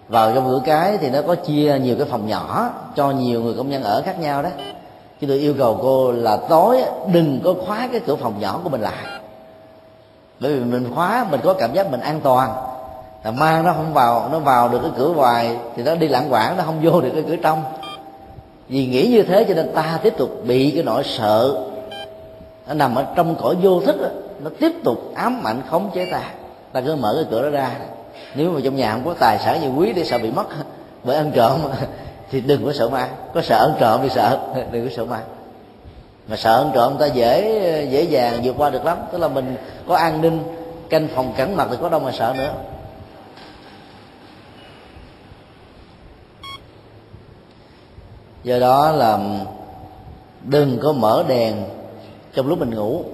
vào trong cửa cái thì nó có chia nhiều cái phòng nhỏ cho nhiều người công nhân ở khác nhau đó. Chứ tôi yêu cầu cô là tối đừng có khóa cái cửa phòng nhỏ của mình lại. Bởi vì mình khóa mình có cảm giác mình an toàn. Là mang nó không vào nó vào được cái cửa ngoài thì nó đi lãng quảng nó không vô được cái cửa trong. Vì nghĩ như thế cho nên ta tiếp tục bị cái nỗi sợ. Nó nằm ở trong cõi vô thức đó, nó tiếp tục ám ảnh khống chế ta. Ta cứ mở cái cửa đó ra nếu mà trong nhà không có tài sản gì quý, để sợ bị mất, bởi ăn trộm, thì đừng có sợ ma. Có sợ ăn trộm thì sợ, đừng có sợ ma. Mà sợ ăn trộm ta dễ dễ dàng vượt qua được lắm. Tức là mình có an ninh, canh phòng cẩn mật thì có đâu mà sợ nữa. Do đó là đừng có mở đèn trong lúc mình ngủ.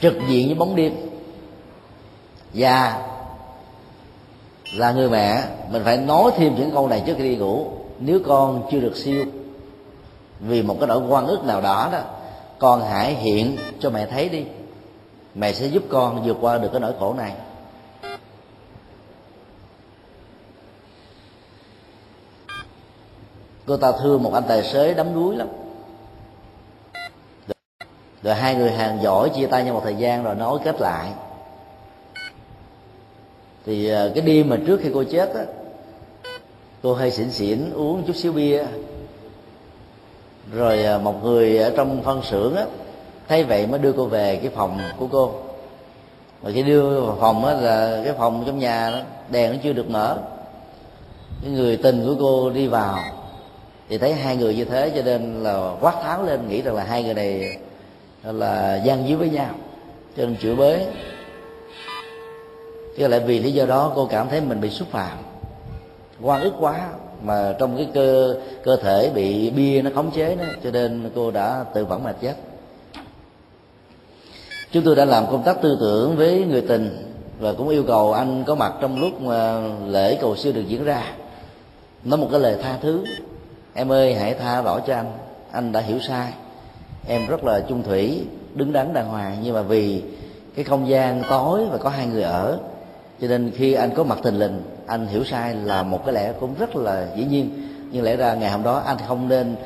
Trực diện với bóng đêm. Và là người mẹ, mình phải nói thêm những câu này trước khi đi ngủ. Nếu con chưa được siêu, vì một cái nỗi quan ức nào đó đó, con hãy hiện cho mẹ thấy đi. Mẹ sẽ giúp con vượt qua được cái nỗi khổ này. Cô ta thương một anh tài xế đắm đuối lắm. Rồi hai người hàng giỏi chia tay nhau một thời gian rồi nói kết lại thì à, cái đêm mà trước khi cô chết á, cô hơi xỉn xỉn uống chút xíu bia. Rồi à, một người ở trong phân xưởng á, thấy vậy mới đưa cô về cái phòng của cô. Mà khi đưa vào phòng á, là cái phòng trong nhà đó, đèn nó chưa được mở. Cái người tình của cô đi vào, thì thấy hai người như thế cho nên là quát tháo lên nghĩ rằng là hai người này là gian díu với nhau. Cho nên chửi bới thế lại vì lý do đó cô cảm thấy mình bị xúc phạm. Quan ức quá mà trong cái cơ cơ thể bị bia nó khống chế đó, cho nên cô đã tự vẫn mà chết. Chúng tôi đã làm công tác tư tưởng với người tình và cũng yêu cầu anh có mặt trong lúc mà lễ cầu siêu được diễn ra. Nói một cái lời tha thứ, em ơi, hãy tha lỗi cho anh anh đã hiểu sai. Em rất là chung thủy, đứng đắn đàng hoàng, nhưng mà vì cái không gian tối và có hai người ở cho nên khi anh có mặt tình lình, anh hiểu sai là một cái lẽ cũng rất là dĩ nhiên. Nhưng lẽ ra ngày hôm đó anh không nên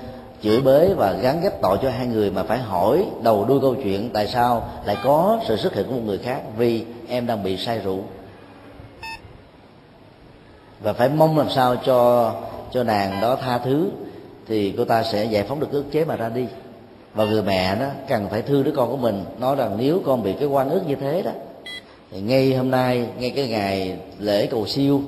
chửi bới và gắn ghép tội cho hai người mà phải hỏi đầu đuôi câu chuyện tại sao lại có sự xuất hiện của một người khác vì em đang bị say rượu. Và phải mong làm sao cho cho nàng đó tha thứ thì cô ta sẽ giải phóng được ức chế mà ra đi. Và người mẹ đó cần phải thương đứa con của mình. Nói rằng nếu con bị cái quan ước như thế đó thì ngay hôm nay, ngay cái ngày lễ cầu siêu,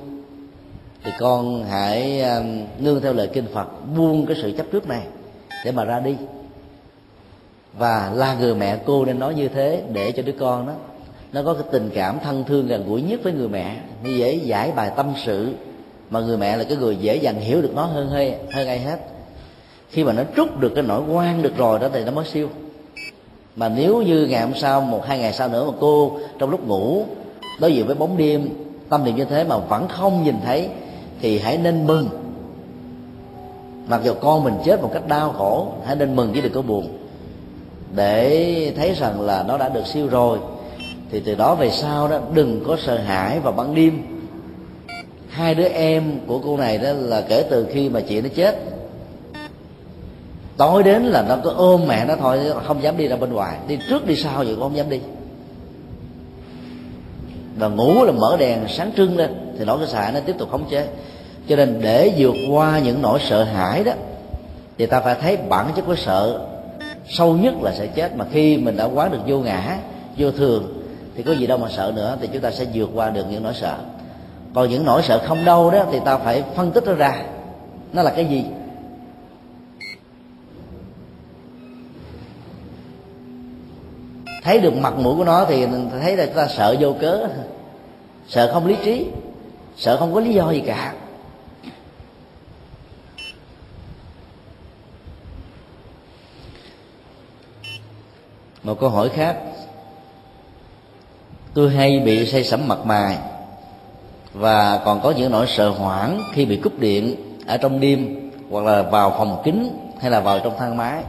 thì con hãy um, nương theo lời kinh phật, buông cái sự chấp trước này để mà ra đi. Và là người mẹ cô nên nói như thế để cho đứa con đó, nó có cái tình cảm thân thương gần gũi nhất với người mẹ. Như dễ giải bài tâm sự, mà người mẹ là cái người dễ dàng hiểu được nó hơn hơi hơn ai hết. Khi mà nó trút được cái nỗi quan được rồi đó thì nó mới siêu mà nếu như ngày hôm sau, một, hai ngày sau nữa mà cô trong lúc ngủ, đối diện với bóng đêm, tâm niệm như thế mà vẫn không nhìn thấy, thì hãy nên mừng. Mặc dù con mình chết một cách đau khổ, hãy nên mừng chứ đừng có buồn. Để thấy rằng là nó đã được siêu rồi, thì từ đó về sau đó, đừng có sợ hãi vào ban đêm. Hai đứa em của cô này đó là kể từ khi mà chị nó chết tối đến là nó cứ ôm mẹ nó thôi, không dám đi ra bên ngoài. Đi trước đi sau vậy cũng không dám đi. Và ngủ là mở đèn sáng trưng lên, thì nỗi sợ hãi nó tiếp tục khống chế. Cho nên để vượt qua những nỗi sợ hãi đó, thì ta phải thấy bản chất của sợ sâu nhất là sẽ chết. Mà khi mình đã quán được vô ngã, vô thường, thì có gì đâu mà sợ nữa, thì chúng ta sẽ vượt qua được những nỗi sợ. Còn những nỗi sợ không đâu đó, thì ta phải phân tích nó ra. Nó là cái gì? Thấy được mặt mũi của nó thì thấy là chúng ta sợ vô cớ. Sợ không lý trí, sợ không có lý do gì cả. Một câu hỏi khác. Tôi hay bị say sẩm mặt mày và còn có những nỗi sợ hoảng khi bị cúp điện ở trong đêm hoặc là vào phòng kính hay là vào trong thang máy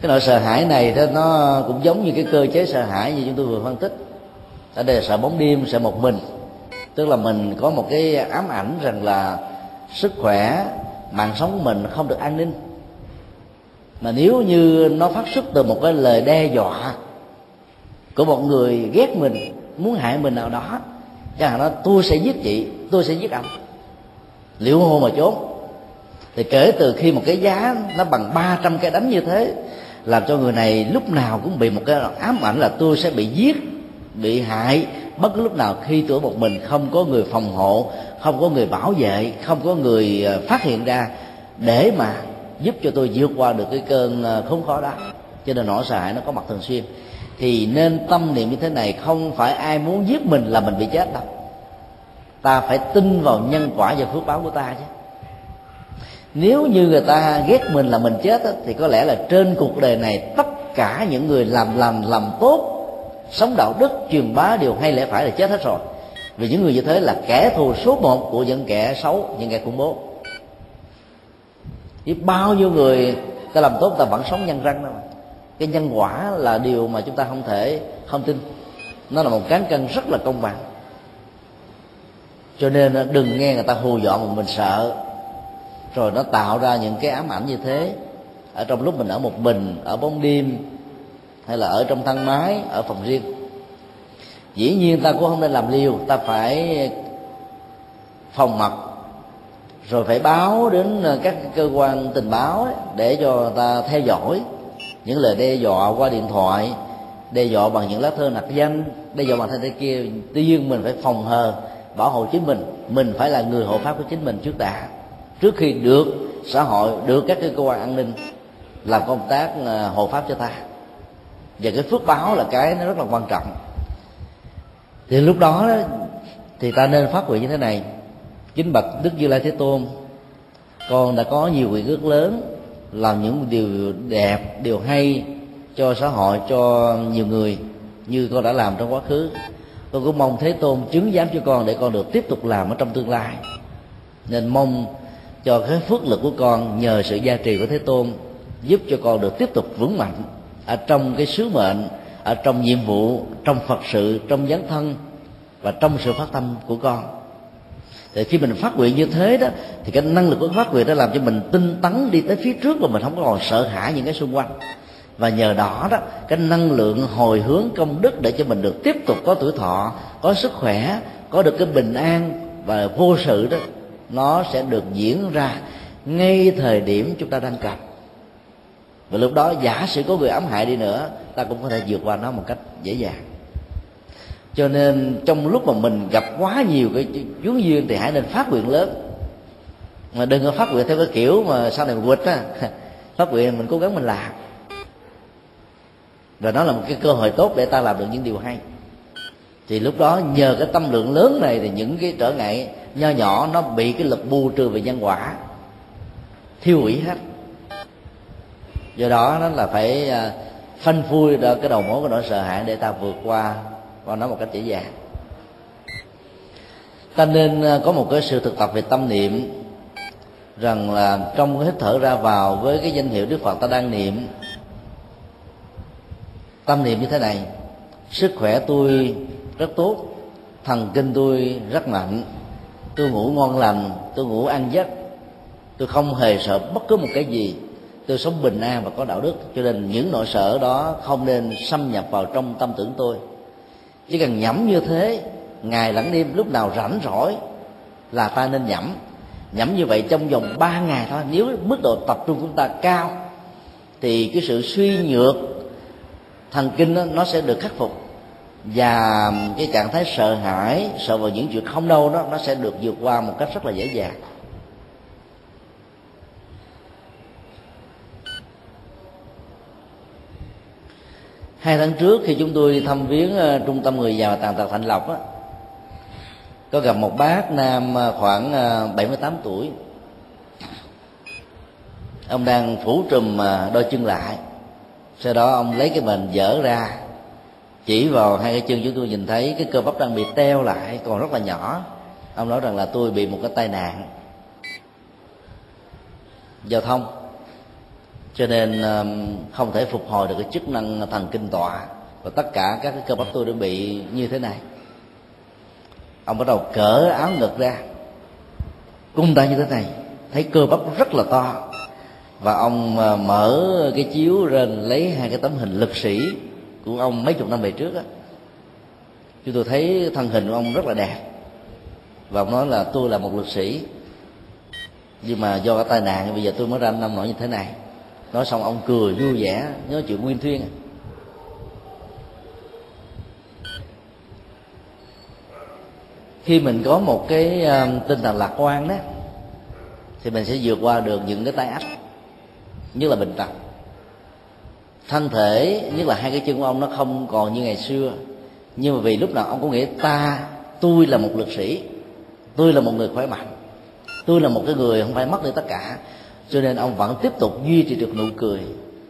cái nỗi sợ hãi này đó, nó cũng giống như cái cơ chế sợ hãi như chúng tôi vừa phân tích. Ở đây là sợ bóng đêm, sợ một mình. Tức là mình có một cái ám ảnh rằng là sức khỏe, mạng sống của mình không được an ninh. Mà nếu như nó phát xuất từ một cái lời đe dọa của một người ghét mình, muốn hại mình nào đó, chẳng hạn nó, tôi sẽ giết chị, tôi sẽ giết ông liệu hô mà trốn. Thì kể từ khi một cái giá nó bằng 300 cái đánh như thế làm cho người này lúc nào cũng bị một cái ám ảnh là tôi sẽ bị giết, bị hại. Bất cứ lúc nào khi tôi một mình, không có người phòng hộ, không có người bảo vệ, không có người ờ, phát hiện ra để mà giúp cho tôi vượt qua được cái cơn ờ, khốn khó đó. Cho nên nỗi sợ hãi nó có mặt thường xuyên. Thì nên tâm niệm như thế này, không phải ai muốn giết mình là mình bị chết đâu. Ta phải tin vào nhân quả và phước báo của ta chứ nếu như người ta ghét mình là mình chết thì có lẽ là trên cuộc đời này tất cả những người làm làm làm tốt, sống đạo đức, truyền bá điều hay lẽ phải là chết hết rồi. Vì những người như thế là kẻ thù số một của những kẻ xấu, những kẻ khủng bố. Với bao nhiêu người ta làm tốt, ta vẫn sống nhân răng đâu mà cái nhân quả là điều mà chúng ta không thể không tin. Nó là một cán cân rất là công bằng. Cho nên đừng nghe người ta hù dọa mà mình sợ rồi nó tạo ra những cái ám ảnh như thế. Ở trong lúc mình ở một mình ở bóng đêm hay là ở trong thang máy ở phòng riêng. Dĩ nhiên ta cũng không nên làm liều ta phải phòng mật rồi phải báo đến các cơ quan tình báo ấy, để cho ta theo dõi. Những lời đe dọa qua điện thoại đe dọa bằng những lá thư nặc danh đe dọa bằng thế thế kia. Tuy nhiên mình phải phòng hờ bảo hộ chính mình. Mình phải là người hộ pháp của chính mình trước đã trước khi được xã hội, được các cái cơ quan an ninh làm công tác ờ, hộ pháp cho ta. Và cái phước báo là cái nó rất là quan trọng. Thì lúc đó thì ta nên phát nguyện như thế này. Chính bậc đức như lai thế tôn, con đã có nhiều quyền ước lớn, làm những điều đẹp, điều hay cho xã hội, cho nhiều người như con đã làm trong quá khứ. Con cũng mong thế tôn chứng giám cho con để con được tiếp tục làm ở trong tương lai. Nên mong cho cái phước lực của con nhờ sự gia trì của thế tôn, giúp cho con được tiếp tục vững mạnh ở trong cái sứ mệnh, ở trong nhiệm vụ, trong phật sự, trong dấn thân và trong sự phát tâm của con. Thì khi mình phát nguyện như thế đó, thì cái năng lực của phát nguyện đã làm cho mình tinh tấn đi tới phía trước và mình không còn sợ hãi những cái xung quanh. Và nhờ đó đó, cái năng lượng hồi hướng công đức để cho mình được tiếp tục có tuổi thọ, có sức khỏe, có được cái bình an và vô sự đó nó sẽ được diễn ra ngay thời điểm chúng ta đang cần và lúc đó giả sử có người ám hại đi nữa, ta cũng có thể vượt qua nó một cách dễ dàng. Cho nên trong lúc mà mình gặp quá nhiều cái dướng duyên thì hãy nên phát nguyện lớn. Mà đừng có phát nguyện theo cái kiểu mà sau này mình quỵt á. Phát nguyện mình cố gắng mình làm. Và đó là một cái cơ hội tốt để ta làm được những điều hay. Thì lúc đó nhờ cái tâm lượng lớn này thì những cái trở ngại nho nhỏ nó bị cái lực bù trừ về nhân quả, thiêu hủy hết. Do đó nó là phải à, phanh phui ra cái đầu mối của nỗi sợ hãi để ta vượt qua Và nó một cách dễ dàng. Ta nên à, có một cái sự thực tập về tâm niệm, rằng là trong cái hít thở ra vào với cái danh hiệu đức phật ta đang niệm, tâm niệm như thế này, sức khỏe tôi rất tốt, thần kinh tôi rất mạnh tôi ngủ ngon lành tôi ngủ ăn giấc. Tôi không hề sợ bất cứ một cái gì. Tôi sống bình an và có đạo đức. Cho nên những nỗi sợ đó không nên xâm nhập vào trong tâm tưởng tôi. Chỉ cần nhẩm như thế ngày lẫn đêm lúc nào rảnh rỗi là ta nên nhẩm. Nhẩm như vậy trong vòng 3 ngày thôi. Nếu mức độ tập trung của chúng ta cao thì cái sự suy nhược thần kinh đó, nó sẽ được khắc phục và cái trạng thái sợ hãi, sợ vào những chuyện không đâu đó, nó sẽ được vượt qua một cách rất là dễ dàng. Hai tháng trước khi chúng tôi thăm viếng ờ, trung tâm người già tàn tật thạnh lộc á, có gặp một bác nam ờ, khoảng ờ, 78 tuổi. Ông đang phủ trùm đôi chân lại. Sau đó ông lấy cái mền dở ra chỉ vào hai cái chân chúng tôi nhìn thấy, cái cơ bắp đang bị teo lại, còn rất là nhỏ. Ông nói rằng là tôi bị một cái tai nạn. Giao thông. Cho nên um, không thể phục hồi được cái chức năng thần kinh tọa. Và tất cả các cái cơ bắp tôi đã bị như thế này. Ông bắt đầu cỡ áo ngực ra. Cung tay như thế này. Thấy cơ bắp rất là to. Và ông uh, mở cái chiếu lên, lấy hai cái tấm hình lực sĩ của ông mấy chục năm về trước á. Chúng tôi thấy thân hình của ông rất là đẹp. Và ông nói là tôi là một luật sĩ. Nhưng mà do cái tai nạn, bây giờ tôi mới ra năm nổi như thế này. Nói xong ông cười vui vẻ, nhớ chuyện nguyên thuyên. Khi mình có một cái um, tinh thần lạc quan đó, thì mình sẽ vượt qua được những cái tai ách, nhất là bệnh tật thân thể, nhất là hai cái chân của ông nó không còn như ngày xưa. Nhưng mà vì lúc nào ông cũng nghĩ, ta, tôi là một lực sĩ, tôi là một người khỏe mạnh, tôi là một cái người không phải mất đi tất cả. Cho nên ông vẫn tiếp tục duy trì được nụ cười,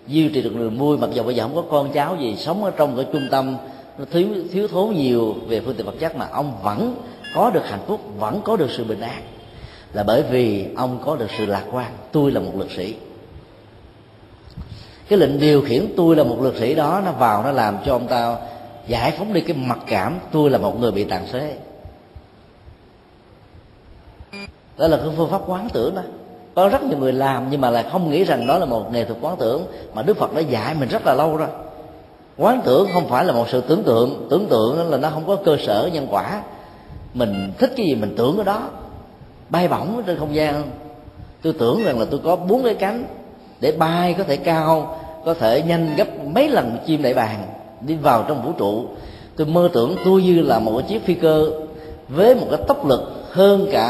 duy trì được niềm vui mặc dù bây giờ không có con cháu gì, sống ở trong cái trung tâm nó thiếu thiếu thốn nhiều về phương tiện vật chất, mà ông vẫn có được hạnh phúc, vẫn có được sự bình an. Là bởi vì ông có được sự lạc quan, tôi là một lực sĩ cái lệnh điều khiển tôi là một lực sĩ đó, nó vào nó làm cho ông ta giải phóng đi cái mặc cảm tôi là một người bị tàn phế. Đó là cái phương pháp quán tưởng đó. Có rất nhiều người làm nhưng mà lại không nghĩ rằng đó là một nghệ thuật quán tưởng mà đức phật đã dạy mình rất là lâu rồi. Quán tưởng không phải là một sự tưởng tượng tưởng tượng là nó không có cơ sở nhân quả. Mình thích cái gì mình tưởng cái đó. Bay bổng trên không gian. Tôi tưởng rằng là tôi có bốn cái cánh để bay có thể cao, có thể nhanh gấp mấy lần chim đại bàng đi vào trong vũ trụ. Tôi mơ tưởng tôi như là một chiếc phi cơ với một cái tốc lực hơn cả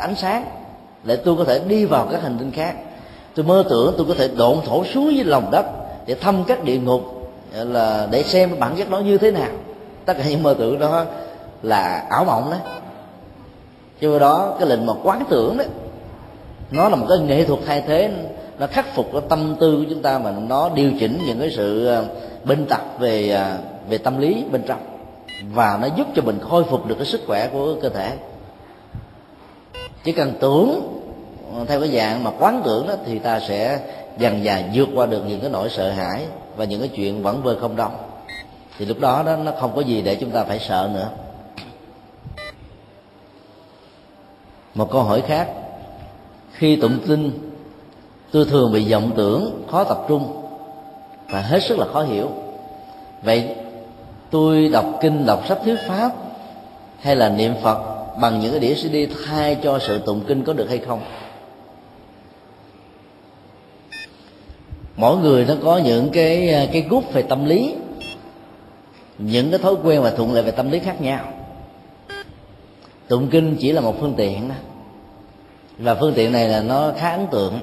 ánh sáng, để tôi có thể đi vào các hành tinh khác. Tôi mơ tưởng tôi có thể độn thổ xuống dưới lòng đất để thăm các địa ngục, là để xem bản chất đó như thế nào. Tất cả những mơ tưởng đó là ảo mộng đó. Cho đó, cái lệnh mà quán tưởng đó, nó là một cái nghệ thuật thay thế nó khắc phục cái tâm tư của chúng ta mà nó điều chỉnh những cái sự ờ, bệnh tật về ờ, về tâm lý bên trong và nó giúp cho mình khôi phục được cái sức khỏe của cơ thể. Chỉ cần tưởng ờ, theo cái dạng mà quán tưởng đó thì ta sẽ dần dà vượt qua được những cái nỗi sợ hãi và những cái chuyện vẫn vơ không đông thì lúc đó đó, nó không có gì để chúng ta phải sợ nữa. Một câu hỏi khác. Khi tụng kinh tôi thường bị vọng tưởng, khó tập trung và hết sức là khó hiểu. Vậy tôi đọc kinh, đọc sách thuyết pháp hay là niệm phật bằng những cái đĩa cd thay cho sự tụng kinh có được hay không? Mỗi người nó có những cái cái gút về tâm lý, những cái thói quen và thuận lợi về tâm lý khác nhau. Tụng kinh chỉ là một phương tiện đó. Và phương tiện này là nó khá ấn tượng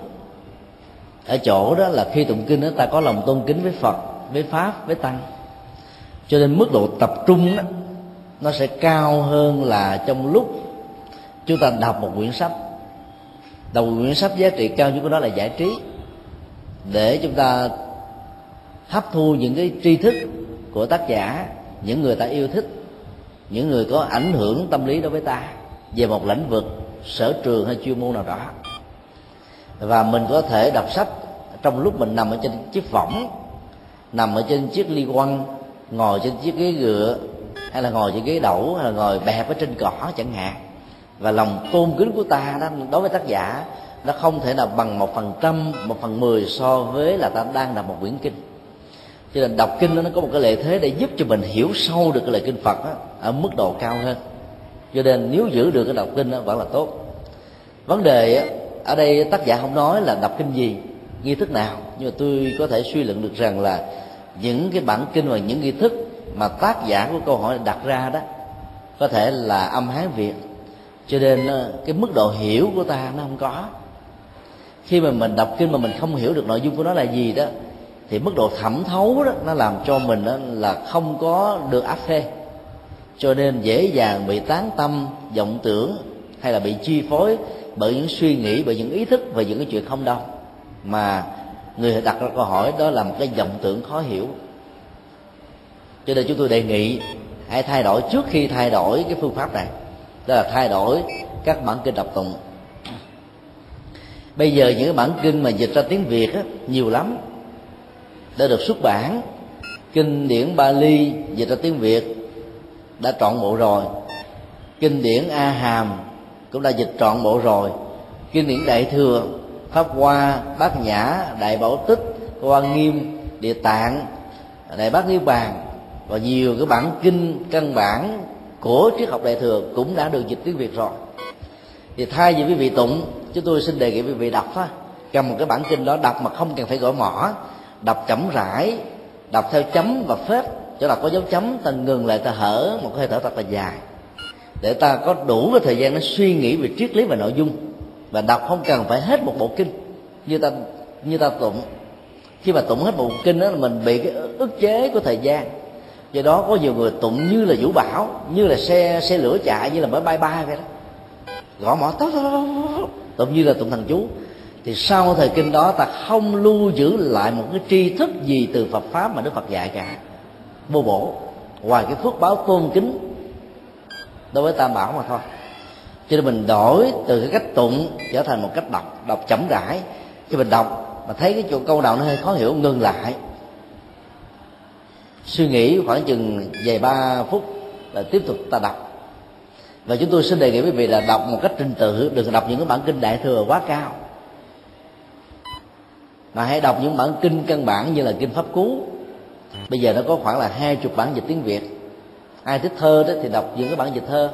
ở chỗ đó là khi tụng kinh đó, ta có lòng tôn kính với phật, với pháp, với tăng. Cho nên mức độ tập trung đó nó sẽ cao hơn là trong lúc chúng ta đọc một quyển sách. Đọc một quyển sách giá trị cao nhất của nó là giải trí, để chúng ta hấp thu những cái tri thức của tác giả, những người ta yêu thích, những người có ảnh hưởng tâm lý đối với ta về một lĩnh vực sở trường hay chuyên môn nào đó và mình có thể đọc sách trong lúc mình nằm ở trên chiếc võng nằm ở trên chiếc ly quăng ngồi trên chiếc ghế gựa hay là ngồi trên ghế đẩu hay là ngồi bẹp ở trên cỏ chẳng hạn. Và lòng tôn kính của ta đó đối với tác giả nó không thể nào bằng một phần trăm một phần mười so với là ta đang đọc một quyển kinh. Cho nên đọc kinh đó, nó có một cái lợi thế để giúp cho mình hiểu sâu được cái lời kinh phật đó, ở mức độ cao hơn. Cho nên nếu giữ được cái đọc kinh đó vẫn là tốt. Vấn đề ở đây tác giả không nói là đọc kinh gì, nghi thức nào, nhưng mà tôi có thể suy luận được rằng là những cái bản kinh và những nghi thức mà tác giả của câu hỏi đặt ra đó, có thể là âm hán việt. Cho nên ờ, cái mức độ hiểu của ta nó không có. Khi mà mình đọc kinh mà mình không hiểu được nội dung của nó là gì đó, thì mức độ thẩm thấu đó, nó làm cho mình đó là không có được áp phê. Cho nên dễ dàng bị tán tâm, vọng tưởng hay là bị chi phối bởi những suy nghĩ bởi những ý thức về những cái chuyện không đâu. Mà người đặt ra câu hỏi đó là một cái vọng tưởng khó hiểu. Cho nên chúng tôi đề nghị hãy thay đổi trước khi thay đổi cái phương pháp này. Đó là thay đổi các bản kinh đọc tụng. Bây giờ những cái bản kinh mà dịch ra tiếng việt á, nhiều lắm. Đã được xuất bản kinh điển Bali dịch ra tiếng Việt đã trọn bộ rồi. Kinh điển A Hàm cũng đã dịch trọn bộ rồi. Kinh điển Đại thừa, Pháp Hoa, Bát Nhã, Đại Bảo Tích, Hoa Nghiêm, Địa Tạng, Đại Bát Niết Bàn và nhiều cái bản kinh, căn bản của triết học đại thừa cũng đã được dịch tiếng Việt rồi. Thì thay vì quý vị tụng, chúng tôi xin đề nghị quý vị đọc á cầm một cái bản kinh đó đọc mà không cần phải gõ mỏ đọc chậm rãi, đọc theo chấm và phết chỗ đọc có dấu chấm, ta ngừng lại ta hở một hơi thở thật là dài để ta có đủ cái thời gian nó suy nghĩ về triết lý và nội dung. Và đọc không cần phải hết một bộ kinh. Như ta như ta tụng. Khi mà tụng hết bộ kinh đó là mình bị cái ức chế của thời gian. Do đó có nhiều người tụng như là vũ bảo, như là xe xe lửa chạy, như là máy bay bay vậy đó. Gõ mỏ tốt. Tụng như là tụng thần chú. Thì sau thời kinh đó ta không lưu giữ lại một cái tri thức gì từ Phật pháp mà Đức Phật dạy cả. Vô bổ. Ngoài cái phước báo tôn kính đối với tam bảo mà thôi. Cho nên mình đổi từ cái cách tụng trở thành một cách đọc đọc chậm rãi. Khi mình đọc mà thấy cái chỗ câu nào nó hơi khó hiểu, ngừng lại. Suy nghĩ khoảng chừng vài ba phút là tiếp tục ta đọc. Và chúng tôi xin đề nghị quý vị là đọc một cách trình tự, đừng đọc những cái bản kinh đại thừa quá cao. Mà hãy đọc những bản kinh căn bản như là kinh pháp cú. Bây giờ nó có khoảng là hai chục bản dịch tiếng việt ai thích thơ đó thì đọc những cái bản dịch thơ.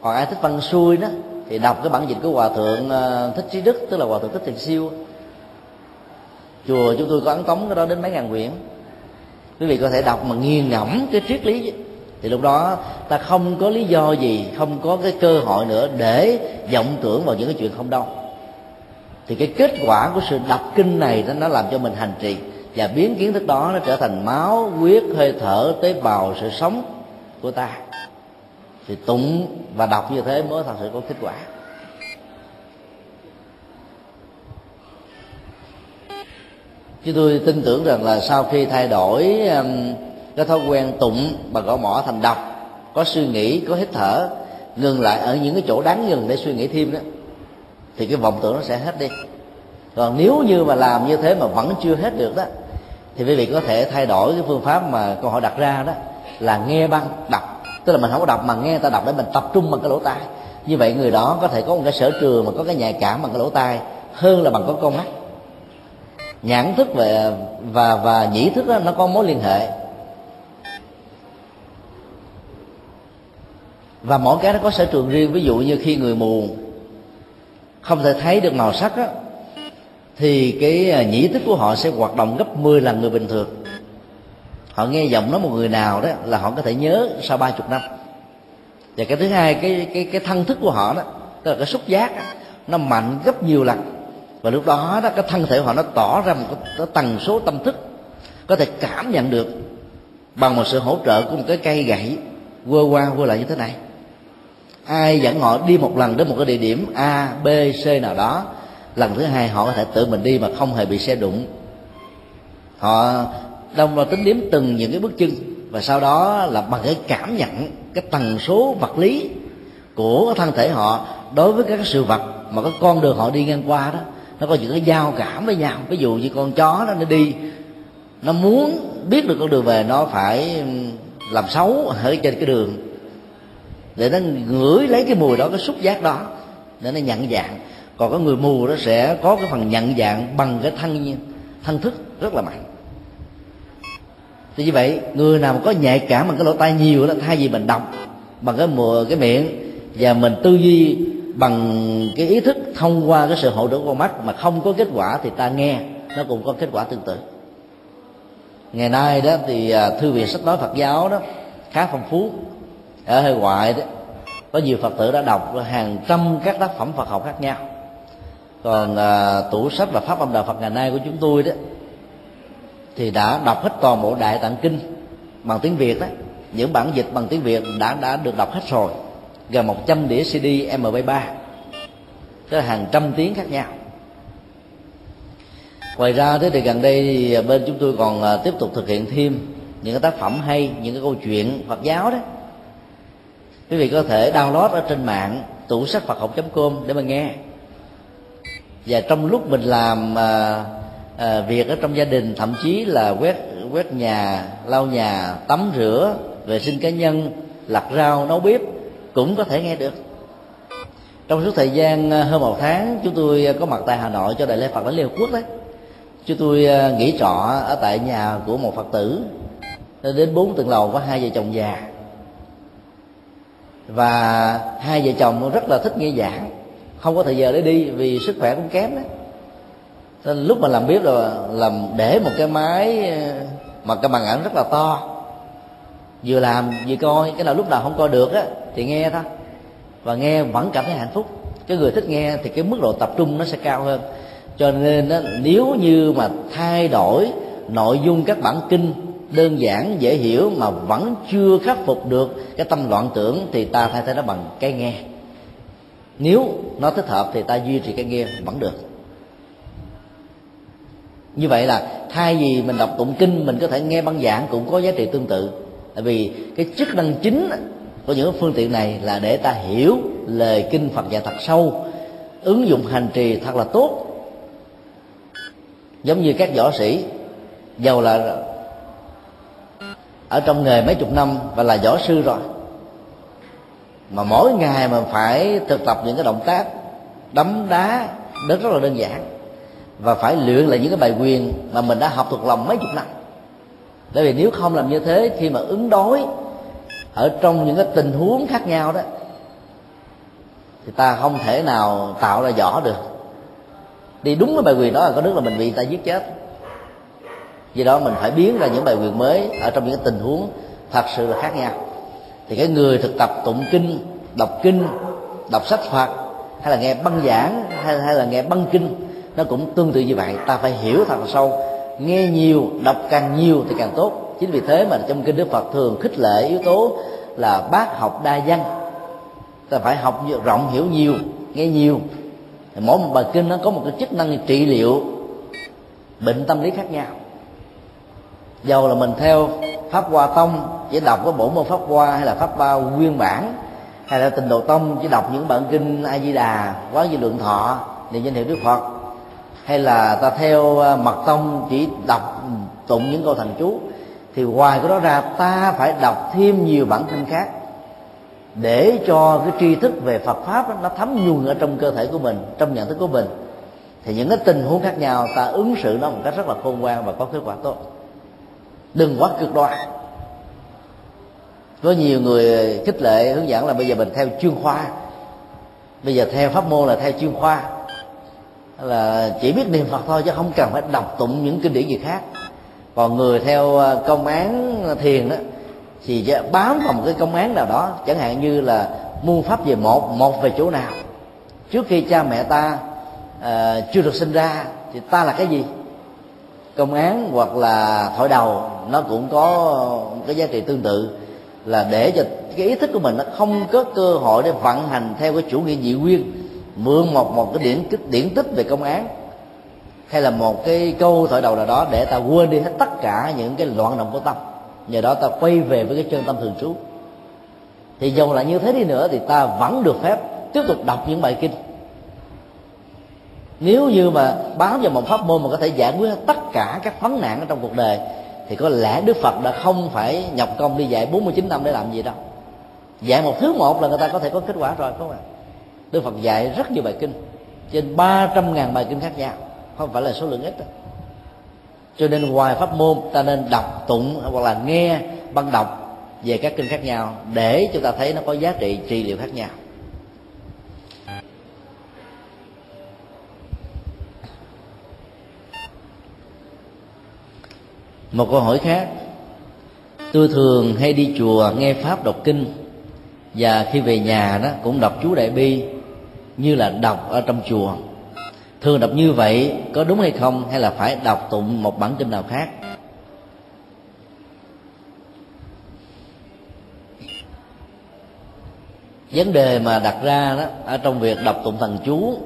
Còn ai thích văn xuôi đó thì đọc cái bản dịch của hòa thượng ờ, thích trí đức tức là hòa thượng thích thiền siêu. Chùa chúng tôi có ấn tống cái đó đến mấy ngàn quyển. Quý vị có thể đọc mà nghiền ngẫm cái triết lý thì lúc đó ta không có lý do gì không có cái cơ hội nữa để vọng tưởng vào những cái chuyện không đâu. Thì cái kết quả của sự đọc kinh này nó, nó làm cho mình hành trì. Và biến kiến thức đó nó trở thành máu huyết hơi thở tế bào sự sống của ta. Thì tụng và đọc như thế mới thật sự có kết quả. Chứ tôi tin tưởng rằng là sau khi thay đổi um, cái thói quen tụng và gõ mỏ thành đọc, có suy nghĩ, có hít thở, ngừng lại ở những cái chỗ đáng ngừng để suy nghĩ thêm đó, thì cái vọng tưởng nó sẽ hết đi. Còn nếu như mà làm như thế mà vẫn chưa hết được đó, thì quý vị có thể thay đổi cái phương pháp mà câu hỏi đặt ra đó là nghe băng đọc. Tức là mình không có đọc mà nghe người ta đọc để mình tập trung bằng cái lỗ tai. Như vậy người đó có thể có một cái sở trường mà có cái nhạy cảm bằng cái lỗ tai hơn là bằng có con mắt. Nhãn thức về và và nhĩ thức đó, nó có mối liên hệ. Và mỗi cái nó có sở trường riêng. Ví dụ như khi người mù không thể thấy được màu sắc đó, thì cái à, nhĩ thức của họ sẽ hoạt động gấp 10 lần người bình thường họ nghe giọng nói một người nào đó là họ có thể nhớ sau ba chục năm. Và cái thứ hai cái cái cái thân thức của họ đó tức là cái xúc giác đó, nó mạnh gấp nhiều lần. Và lúc đó đó cái thân thể họ nó tỏ ra một cái, cái tần số tâm thức có thể cảm nhận được bằng một sự hỗ trợ của một cái cây gậy quơ qua quơ lại như thế này. Ai dẫn họ đi một lần đến một cái địa điểm a b c nào đó lần thứ hai họ có thể tự mình đi mà không hề bị xe đụng. Họ đông là tính điểm từng những cái bước chân. Và sau đó là bằng cái cảm nhận cái tần số vật lý của thân thể họ đối với các sự vật mà các con đường họ đi ngang qua đó. Nó có những cái giao cảm với nhau. Ví dụ như con chó đó, nó đi, nó muốn biết được con đường về, nó phải làm xấu ở trên cái đường. Để nó ngửi lấy cái mùi đó, cái xúc giác đó. Để nó nhận dạng. Còn có người mù nó sẽ có cái phần nhận dạng bằng cái thân thân thức rất là mạnh thì như vậy người nào mà có nhạy cảm bằng cái lỗ tai nhiều đó thay vì mình đọc bằng cái mùa cái miệng và mình tư duy bằng cái ý thức thông qua cái sự hỗ trợ của con mắt mà không có kết quả thì ta nghe nó cũng có kết quả tương tự. Ngày nay đó thì à, thư viện sách nói Phật giáo đó khá phong phú ở hơi ngoại đó có nhiều Phật tử đã đọc hàng trăm các tác phẩm Phật học khác nhau. Còn à, tủ sách và pháp âm đạo Phật ngày nay của chúng tôi đó thì đã đọc hết toàn bộ đại tạng kinh bằng tiếng việt đó. Những bản dịch bằng tiếng việt đã đã được đọc hết rồi. Gần 100 đĩa cd mp 3 tức là hàng trăm tiếng khác nhau. Ngoài ra thế thì gần đây thì bên chúng tôi còn à, tiếp tục thực hiện thêm những cái tác phẩm hay những cái câu chuyện phật giáo đó. Quý vị có thể download ở trên mạng tủ sách phật học com để mà nghe. Và trong lúc mình làm uh, à, việc ở trong gia đình thậm chí là quét quét nhà lau nhà tắm rửa vệ sinh cá nhân lặt rau nấu bếp cũng có thể nghe được. Trong suốt thời gian ờ, hơn một tháng chúng tôi có mặt tại hà nội cho đại lễ phật đến liên hợp quốc đấy. Chúng tôi ờ, nghỉ trọ ở tại nhà của một phật tử đến bốn tầng lầu có hai vợ chồng già. Và hai vợ chồng rất là thích nghe giảng không có thời giờ để đi vì sức khỏe cũng kém đấy nên lúc mà làm bếp là làm để một cái máy mà cái màn ảnh rất là to. Vừa làm vừa coi cái nào lúc nào không coi được á thì nghe thôi. Và nghe vẫn cảm thấy hạnh phúc. Cái người thích nghe thì cái mức độ tập trung nó sẽ cao hơn. Cho nên đó, nếu như mà thay đổi nội dung các bản kinh đơn giản dễ hiểu mà vẫn chưa khắc phục được cái tâm loạn tưởng thì ta thay thế nó bằng cái nghe. Nếu nó thích hợp thì ta duy trì cái nghe vẫn được như vậy là thay vì mình đọc tụng kinh, mình có thể nghe băng giảng cũng có giá trị tương tự. Tại vì cái chức năng chính của những phương tiện này là để ta hiểu lời kinh phật dạy thật sâu, ứng dụng hành trì thật là tốt. Giống như các võ sĩ giàu là ở trong nghề mấy chục năm và là võ sư rồi, mà mỗi ngày mà phải thực tập những cái động tác đấm đá rất rất là đơn giản và phải luyện lại những cái bài quyền mà mình đã học thuộc lòng mấy chục năm. Bởi vì nếu không làm như thế khi mà ứng đối ở trong những cái tình huống khác nhau đó thì ta không thể nào tạo ra võ được. Đi đúng cái bài quyền đó là có nước là mình bị ta giết chết. Vì đó mình phải biến ra những bài quyền mới ở trong những cái tình huống thật sự là khác nhau. Thì cái người thực tập tụng kinh đọc kinh đọc sách phật hay là nghe băng giảng hay, hay là nghe băng kinh nó cũng tương tự như vậy. Ta phải hiểu thật sâu. Nghe nhiều, đọc càng nhiều thì càng tốt. Chính vì thế mà trong kinh đức phật thường khích lệ yếu tố là bác học đa văn. Ta phải học rộng hiểu nhiều, nghe nhiều. Thì mỗi một bài kinh nó có một cái chức năng trị liệu bệnh tâm lý khác nhau. Dầu là mình theo pháp hoa tông, chỉ đọc cái bộ môn pháp hoa hay là pháp hoa nguyên bản, hay là tình độ tông, chỉ đọc những bản kinh a di đà, quán di lượng thọ, niệm danh hiệu đức phật hay là ta theo ờ, mật tông chỉ đọc tụng những câu thần chú thì ngoài cái đó ra ta phải đọc thêm nhiều bản kinh khác để cho cái tri thức về Phật pháp đó, nó thấm nhuần ở trong cơ thể của mình trong nhận thức của mình. Thì những cái tình huống khác nhau ta ứng xử nó một cách rất là khôn ngoan và có kết quả tốt. Đừng quá cực đoan. Có nhiều người khích lệ hướng dẫn là bây giờ mình theo chuyên khoa. Bây giờ theo pháp môn là theo chuyên khoa là chỉ biết niệm phật thôi chứ không cần phải đọc tụng những kinh điển gì khác. Còn người theo à, công án thiền đó thì bám vào một cái công án nào đó chẳng hạn như là muôn pháp về một một về chỗ nào. Trước khi cha mẹ ta uh, chưa được sinh ra thì ta là cái gì? Công án hoặc là thổi đầu nó cũng có cái giá trị tương tự. Là để cho cái ý thức của mình nó không có cơ hội để vận hành theo cái chủ nghĩa dị nguyên mượn một một cái điển điển tích về công án, hay là một cái câu thổi đầu nào đó để ta quên đi hết tất cả những cái loạn động của tâm. Nhờ đó ta quay về với cái chân tâm thường trú. Thì dầu là như thế đi nữa thì ta vẫn được phép tiếp tục đọc những bài kinh. Nếu như mà bám vào một pháp môn mà có thể giải quyết tất cả các vấn nạn ở trong cuộc đời, thì có lẽ Đức Phật đã không phải nhập công đi dạy 49 năm để làm gì đâu. Dạy một thứ một là người ta có thể có kết quả rồi không ạ? Đức Phật dạy rất nhiều bài kinh, trên 300 ngàn bài kinh khác nhau, không phải là số lượng ít đâu. Cho nên ngoài pháp môn, ta nên đọc tụng hoặc là nghe băng đọc về các kinh khác nhau để chúng ta thấy nó có giá trị trị liệu khác nhau. Một câu hỏi khác. Tôi thường hay đi chùa nghe pháp đọc kinh, và khi về nhà đó cũng đọc chú đại bi như là đọc ở trong chùa. Thường đọc như vậy có đúng hay không hay là phải đọc tụng một bản kinh nào khác? Vấn đề mà đặt ra đó ở trong việc đọc tụng thần chú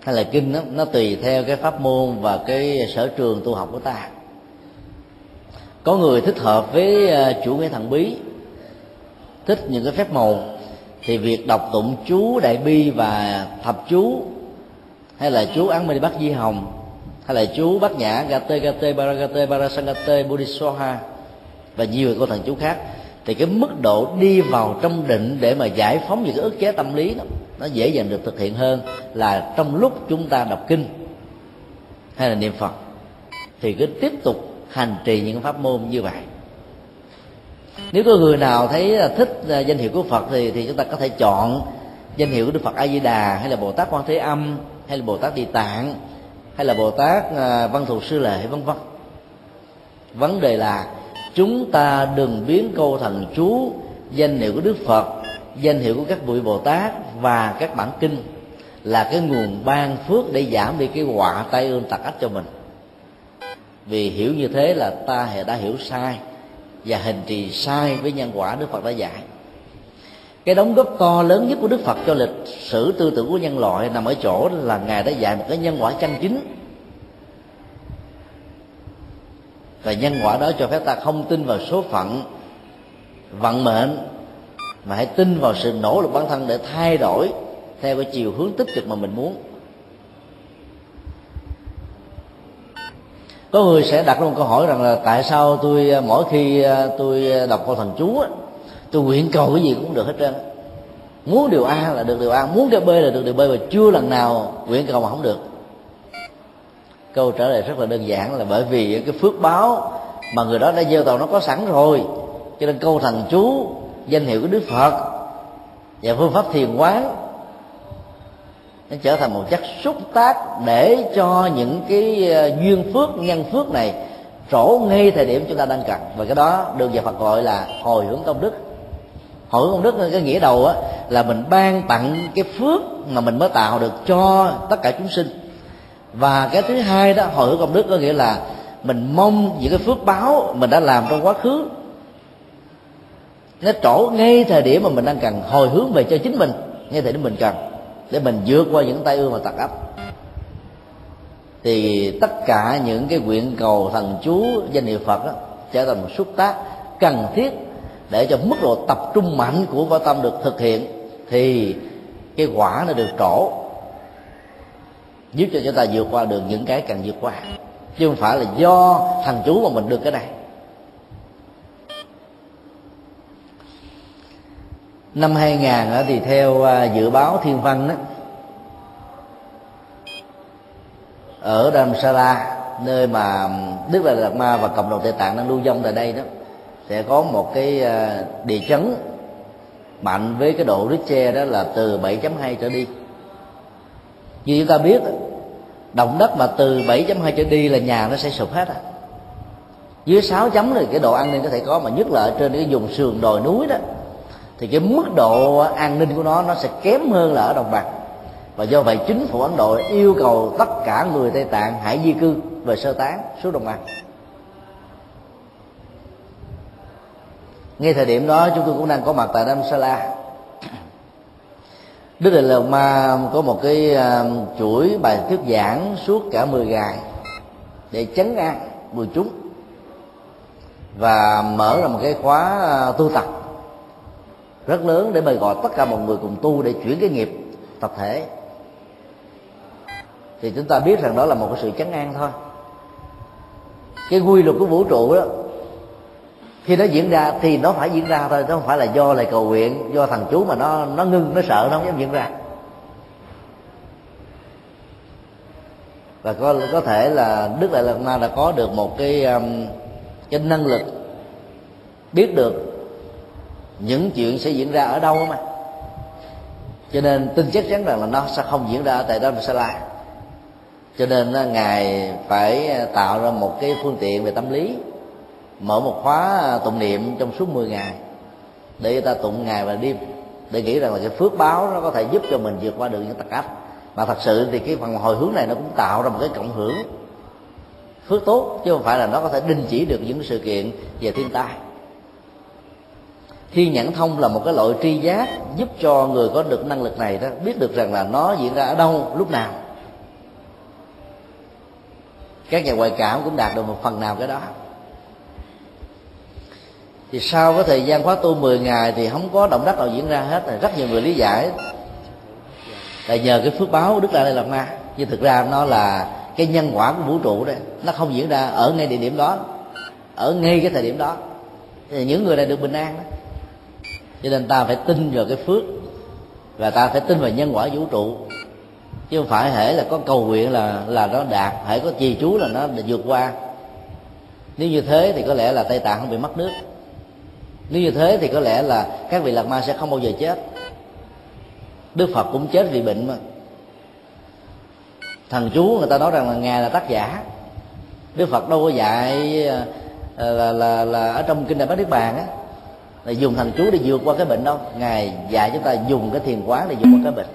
hay là kinh đó, nó tùy theo cái pháp môn và cái sở trường tu học của ta. Có người thích hợp với ờ, chủ nghĩa thần bí thích những cái phép màu thì việc đọc tụng chú đại bi và thập chú hay là chú án minh bắc di hồng hay là chú bát nhã gate gate baragate barasangate bodhisattva và nhiều câu thần chú khác thì cái mức độ đi vào trong định để mà giải phóng những cái ức chế tâm lý đó, nó dễ dàng được thực hiện hơn là trong lúc chúng ta đọc kinh hay là niệm phật. Thì cứ tiếp tục hành trì những pháp môn như vậy nếu có người nào thấy à, thích à, danh hiệu của phật thì thì chúng ta có thể chọn danh hiệu của đức phật a di đà, hay là bồ tát quan thế âm, hay là bồ tát địa tạng, hay là bồ tát à, văn thù sư lệ, vân vân. Vấn đề là chúng ta đừng biến câu thần chú, danh hiệu của đức phật, danh hiệu của các vị bồ tát và các bản kinh là cái nguồn ban phước để giảm đi cái họa tai ương tặc ách cho mình. Vì hiểu như thế là ta đã hiểu sai và hình trì sai với nhân quả đức phật đã dạy. Cái đóng góp to lớn nhất của đức phật cho lịch sử tư tưởng của nhân loại nằm ở chỗ là ngài đã dạy một cái nhân quả chân chính. Và nhân quả đó cho phép ta không tin vào số phận vận mệnh, mà hãy tin vào sự nỗ lực bản thân để thay đổi theo cái chiều hướng tích cực mà mình muốn. Có người sẽ đặt ra một câu hỏi rằng là tại sao tôi à, mỗi khi à, tôi à, đọc câu thần chú á, tôi nguyện cầu cái gì cũng được hết trơn muốn điều a là được điều a muốn cái b là được điều b và chưa lần nào nguyện cầu mà không được. Câu trả lời rất là đơn giản là bởi vì cái phước báo mà người đó đã gieo tàu nó có sẵn rồi. Cho nên câu thần chú danh hiệu của đức phật và phương pháp thiền quán nó trở thành một chất xúc tác để cho những cái ờ, duyên phước, nhân phước này trổ ngay thời điểm chúng ta đang cần. Và cái đó được nhà Phật gọi là hồi hướng công đức. Hồi hướng công đức cái nghĩa đầu á, là mình ban tặng cái phước mà mình mới tạo được cho tất cả chúng sinh. Và cái thứ hai đó, hồi hướng công đức có nghĩa là mình mong những cái phước báo mình đã làm trong quá khứ, nó trổ ngay thời điểm mà mình đang cần, hồi hướng về cho chính mình, ngay thời điểm mình cần để mình vượt qua những tai ương và tật ấp. Thì tất cả những cái nguyện cầu thần chú danh hiệu phật đó, trở thành một xúc tác cần thiết để cho mức độ tập trung mạnh của quả tâm được thực hiện thì cái quả nó được trổ giúp cho chúng ta vượt qua được những cái cần vượt qua. Chứ không phải là do thần chú mà mình được cái này. Năm 2000 thì theo à, dự báo thiên văn đó ở Dharamsala, nơi mà, Đức Đại Lạt Ma và cộng đồng Tây Tạng đang lưu vong tại đây đó, sẽ có một cái à, địa chấn mạnh với cái độ Richter đó là từ 7.2 trở đi. Như chúng ta biết, động đất mà từ 7.2 trở đi là nhà nó sẽ sụp hết á dưới 6 chấm thì cái độ an ninh có thể có, mà nhất là ở trên cái vùng sườn đồi núi đó thì cái mức độ an ninh của nó nó sẽ kém hơn là ở đồng bằng. Và do vậy, chính phủ ấn độ yêu cầu tất cả người tây tạng hãy di cư về sơ tán xuống đồng bằng. Ngay thời điểm đó, chúng tôi cũng đang có mặt tại Dharamsala Đức Đại Lạt Ma có một cái à, chuỗi bài thuyết giảng suốt cả 10 ngày để chấn an người chúng và mở ra một cái khóa à, tu tập rất lớn để mời gọi tất cả mọi người cùng tu để chuyển cái nghiệp tập thể. Thì chúng ta biết rằng đó là một cái sự chấn an thôi. Cái quy luật của vũ trụ đó khi nó diễn ra thì nó phải diễn ra thôi chứ không phải là do lời cầu nguyện do thằng chú mà nó nó ngưng nó sợ nó không dám diễn ra. Và có có thể là đức đại lạt ma đã có được một cái um, cái năng lực biết được những chuyện sẽ diễn ra ở đâu mà. Cho nên tin chắc chắn rằng là nó sẽ không diễn ra ở tại đó sẽ la cho nên ngài phải à, tạo ra một cái phương tiện về tâm lý, mở một khóa à, tụng niệm trong suốt 10 ngày, để người ta tụng ngày và đêm, để nghĩ rằng là cái phước báo nó có thể giúp cho mình vượt qua được những tật ách mà thật sự thì cái phần hồi hướng này nó cũng tạo ra một cái cộng hưởng phước tốt, chứ không phải là nó có thể đình chỉ được những sự kiện về thiên tai. Khi nhãn thông là một cái loại tri giác giúp cho người có được năng lực này đó, biết được rằng là nó diễn ra ở đâu, lúc nào. Các nhà ngoại cảm cũng đạt được một phần nào cái đó. Thì sau cái thời gian khóa tu 10 ngày thì không có động đất nào diễn ra hết rồi rất nhiều người lý giải. Là nhờ cái phước báo đức đại lạt ma. Nhưng thực ra nó là cái nhân quả của vũ trụ đấy nó không diễn ra ở ngay địa điểm đó, ở ngay cái thời điểm đó. Thì những người này được bình an đó cho nên ta phải tin vào cái phước và ta phải tin vào nhân quả vũ trụ. Chứ không phải hễ là có cầu nguyện là là nó đạt hễ có trì chú là nó vượt qua. Nếu như thế thì có lẽ là tây tạng không bị mất nước. Nếu như thế thì có lẽ là các vị lạc ma sẽ không bao giờ chết. Đức phật cũng chết vì bệnh mà. Thần chú người ta nói rằng là ngài là tác giả. Đức phật đâu có dạy là là là, là ở trong kinh đại bát niết bàn á là dùng thần chú để vượt qua cái bệnh đâu ngài dạy chúng ta dùng cái thiền quán để vượt qua cái bệnh.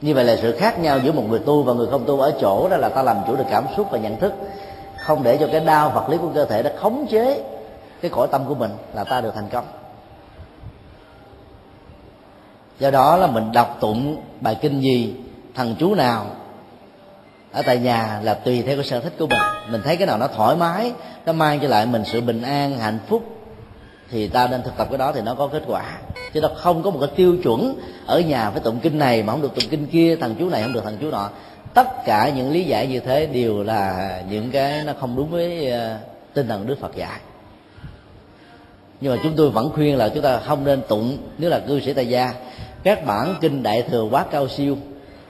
Như vậy là sự khác nhau giữa một người tu và người không tu ở chỗ đó là ta làm chủ được cảm xúc và nhận thức. Không để cho cái đau vật lý của cơ thể nó khống chế cái cõi tâm của mình là ta được thành công. Do đó là mình đọc tụng bài kinh gì, thần chú nào ở tại nhà là tùy theo cái sở thích của mình. Mình thấy cái nào nó thoải mái, nó mang cho lại mình sự bình an, hạnh phúc, thì ta nên thực tập cái đó thì nó có kết quả. Chứ nó không có một cái tiêu chuẩn ở nhà phải tụng kinh này mà không được tụng kinh kia, thằng chú này không được thằng chú nọ. Tất cả những lý giải như thế đều là những cái nó không đúng với ờ, tinh thần đức phật dạy. Nhưng mà chúng tôi vẫn khuyên là chúng ta không nên tụng nếu là cư sĩ tại gia. Các bản kinh đại thừa quá cao siêu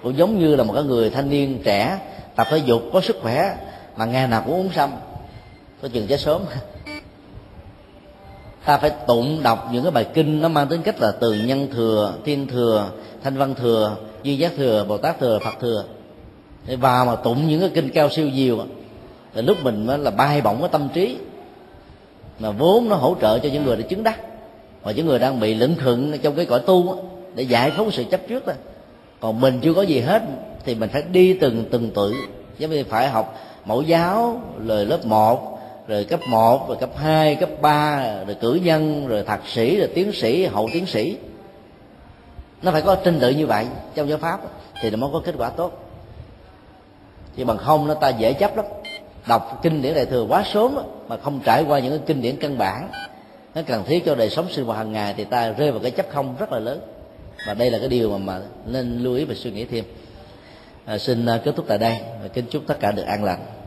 cũng giống như là một cái người thanh niên trẻ tập thể dục, có sức khỏe, mà ngày nào cũng uống sâm. Có chừng chết sớm. Ta phải tụng đọc những cái bài kinh nó mang tính cách là từ nhân thừa, thiên thừa, thanh văn thừa, duy giác thừa, bồ tát thừa, phật thừa. Thì vào mà tụng những cái kinh cao siêu nhiều thì lúc mình mới là bay bổng cái tâm trí. Mà vốn nó hỗ trợ cho những người đã chứng đắc. Và những người đang bị lững khựng trong cái cõi tu để giải phóng sự chấp trước đó. Còn mình chưa có gì hết thì mình phải đi từng từng tự giống như phải học mẫu giáo rồi lớp 1 rồi cấp 1, rồi cấp 2, cấp 3, rồi cử nhân, rồi thạc sĩ, rồi tiến sĩ, hậu tiến sĩ. Nó phải có trình tự như vậy trong giáo pháp thì nó mới có kết quả tốt. Chứ bằng không nó ta dễ chấp lắm. Đọc kinh điển đại thừa quá sớm mà không trải qua những cái kinh điển căn bản nó cần thiết cho đời sống sinh hoạt hàng ngày thì ta rơi vào cái chấp không rất là lớn và đây là cái điều mà, mà nên lưu ý và suy nghĩ thêm à, xin ờ, kết thúc tại đây và kính chúc tất cả được an lành.